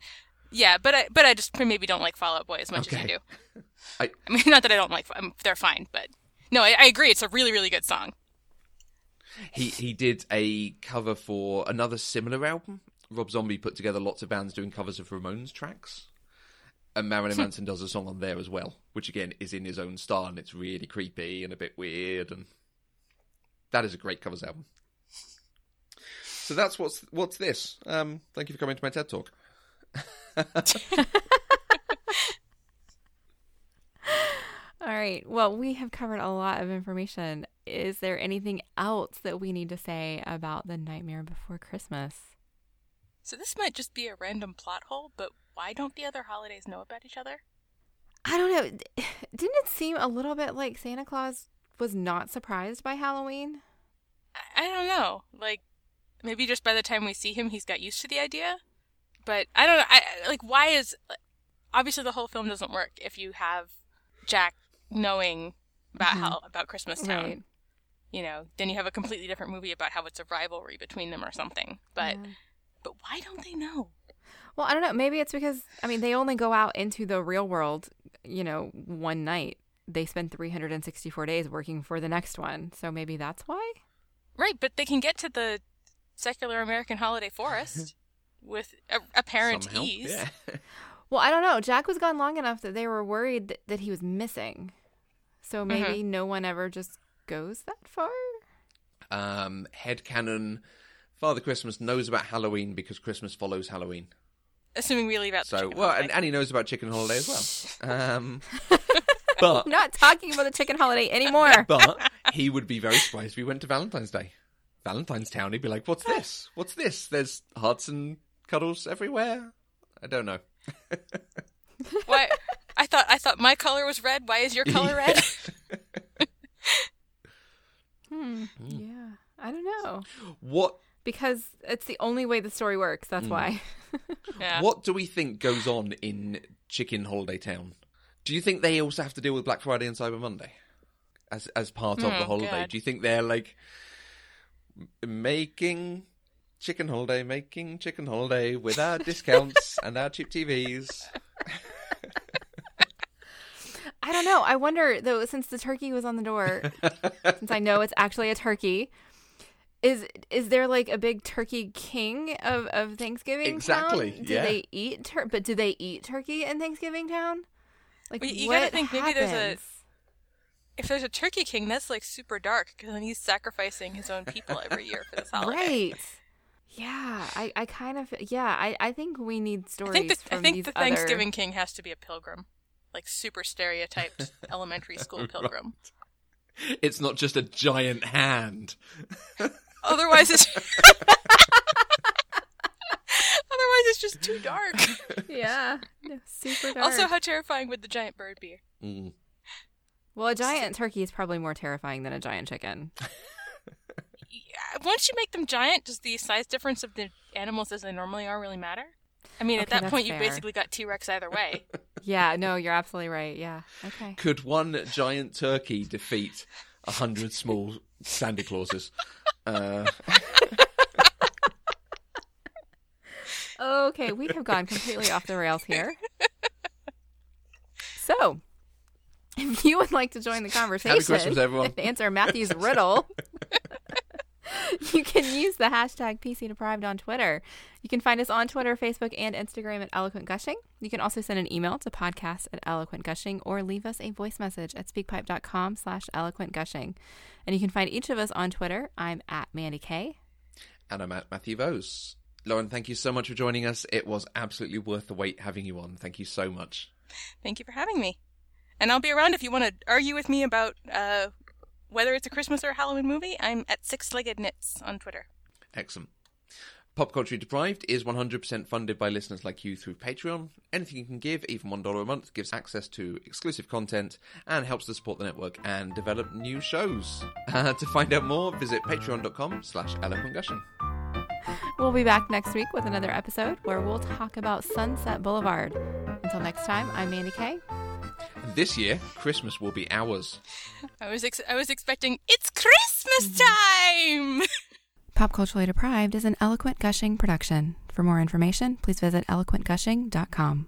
Speaker 2: yeah.
Speaker 3: but I but I just maybe don't like Fall Out Boy as much as you do.
Speaker 2: I-
Speaker 3: I mean, not that I don't like um, they're fine, but no, I, I agree. It's a really really good song.
Speaker 2: He he did a cover for another similar album. Rob Zombie put together lots of bands doing covers of Ramones tracks. And Marilyn Manson does a song on there as well, which again is in his own style and it's really creepy and a bit weird and that is a great covers album. So that's what's what's this. Um, thank you for coming to my TED talk.
Speaker 1: All right. Well, we have covered a lot of information. Is there anything else that we need to say about The Nightmare Before Christmas?
Speaker 3: So this might just be a random plot hole, but why don't the other holidays know about each other?
Speaker 1: I don't know. Didn't it seem a little bit like Santa Claus was not surprised by Halloween?
Speaker 3: I, I don't know. Like maybe just by the time we see him, he's got used to the idea. But I don't know. I like why is obviously the whole film doesn't work if you have Jack knowing about mm-hmm. how about Christmas Town.
Speaker 1: Right.
Speaker 3: You know, then you have a completely different movie about how it's a rivalry between them or something. But
Speaker 1: Yeah.
Speaker 3: but why don't they know?
Speaker 1: Well, I don't know. Maybe it's because I mean they only go out into the real world, you know, one night. They spend 364 days working for the next one. So maybe that's why.
Speaker 3: Right, but they can get to the secular American holiday forest with a, apparent
Speaker 2: Somehow.
Speaker 3: ease.
Speaker 2: Yeah.
Speaker 1: Well, I don't know. Jack was gone long enough that they were worried that, that he was missing. So maybe no one ever just goes that far.
Speaker 2: um, headcanon Father Christmas knows about Halloween because Christmas follows Halloween.
Speaker 3: Assuming we leave out the
Speaker 2: So
Speaker 3: chicken
Speaker 2: well,
Speaker 3: holiday.
Speaker 2: and, and he knows about Chicken Holiday as well. Um, but
Speaker 1: I'm not talking about the chicken holiday anymore.
Speaker 2: but he would be very surprised if we went to Valentine's Day. Valentine's Town, he'd be like, "What's this? What's this? There's hearts and cuddles everywhere." I don't know.
Speaker 3: Why? I thought I thought my color was red. Why is your color red?
Speaker 1: Hmm, hmm. Yeah. I don't know.
Speaker 2: What
Speaker 1: Because it's the only way the story works. That's hmm. why.
Speaker 3: yeah.
Speaker 2: what do we think goes on in Chicken Holiday Town? Do you think they also have to deal with Black Friday and Cyber Monday as as part of the
Speaker 3: Oh,
Speaker 2: holiday?
Speaker 3: God.
Speaker 2: Do you think they're like m- making Chicken Holiday, making Chicken Holiday with our discounts and our cheap TVs?
Speaker 1: I don't know. I wonder though, since the turkey was on the door, since I know it's actually a turkey, is is there like a big turkey king of, of Thanksgiving?
Speaker 2: Exactly,
Speaker 1: Town? Do
Speaker 2: yeah.
Speaker 1: they eat tur- but do they eat turkey in Thanksgiving Town? Like
Speaker 3: Well, you
Speaker 1: what
Speaker 3: gotta think maybe there's a-
Speaker 1: happens?
Speaker 3: If there's a Turkey King, that's like super dark because then he's sacrificing his own people every year for this holiday.
Speaker 1: Right. Yeah, I, I kind of yeah, I, I think we need
Speaker 3: I
Speaker 1: stories
Speaker 3: think the,
Speaker 1: from
Speaker 3: I think
Speaker 1: these
Speaker 3: the
Speaker 1: other
Speaker 3: Thanksgiving King has to be a pilgrim, like super stereotyped elementary school pilgrim.
Speaker 2: It's not just a giant hand.
Speaker 3: Otherwise, it's otherwise it's just too dark.
Speaker 1: Yeah. No, super dark.
Speaker 3: Also, how terrifying would the giant bird be?
Speaker 2: Mm.
Speaker 1: Well, a giant turkey is probably more terrifying than a giant chicken.
Speaker 3: Yeah, once you make them giant, does the size difference of the animals as they normally are really matter? I mean, at that
Speaker 1: that's
Speaker 3: point, you
Speaker 1: fair.
Speaker 3: basically got T Rex either way.
Speaker 1: Yeah, no, you're absolutely right. Yeah. Okay.
Speaker 2: Could one giant turkey defeat a hundred small Santa Clauses? Uh,
Speaker 1: Okay, we have gone completely off the rails here. So, if you would like to join the conversation
Speaker 2: Christmas, everyone.
Speaker 1: and answer Matthew's riddle, you can use the hashtag PC Deprived on Twitter. You can find us on Twitter, Facebook, and Instagram at Eloquent Gushing. You can also send an email to podcast at Eloquent Gushing or leave us a voice message at speakpipe.com slash eloquent gushing. And you can find each of us on Twitter. I'm at Mandy K.
Speaker 2: and I'm at Matthew Vose. Lauren, thank you so much for joining us. It was absolutely worth the wait having you on. Thank you so much.
Speaker 3: Thank you for having me. And I'll be around if you want to argue with me about uh, whether it's a Christmas or a Halloween movie. I'm at Six Legged Knits on Twitter.
Speaker 2: Excellent. Pop Culture Deprived is 100% funded by listeners like you through Patreon. Anything you can give, even $1 a month, gives access to exclusive content and helps to support the network and develop new shows. Uh, to find out more, visit patreon.com slash eloquentgushing.
Speaker 1: We'll be back next week with another episode where we'll talk about Sunset Boulevard. Until next time, I'm Mandy Kay.
Speaker 2: This year, Christmas will be ours.
Speaker 3: I was ex- I was expecting it's Christmas time.
Speaker 1: Pop Culturally Deprived is an Eloquent Gushing production. For more information, please visit eloquentgushing.com.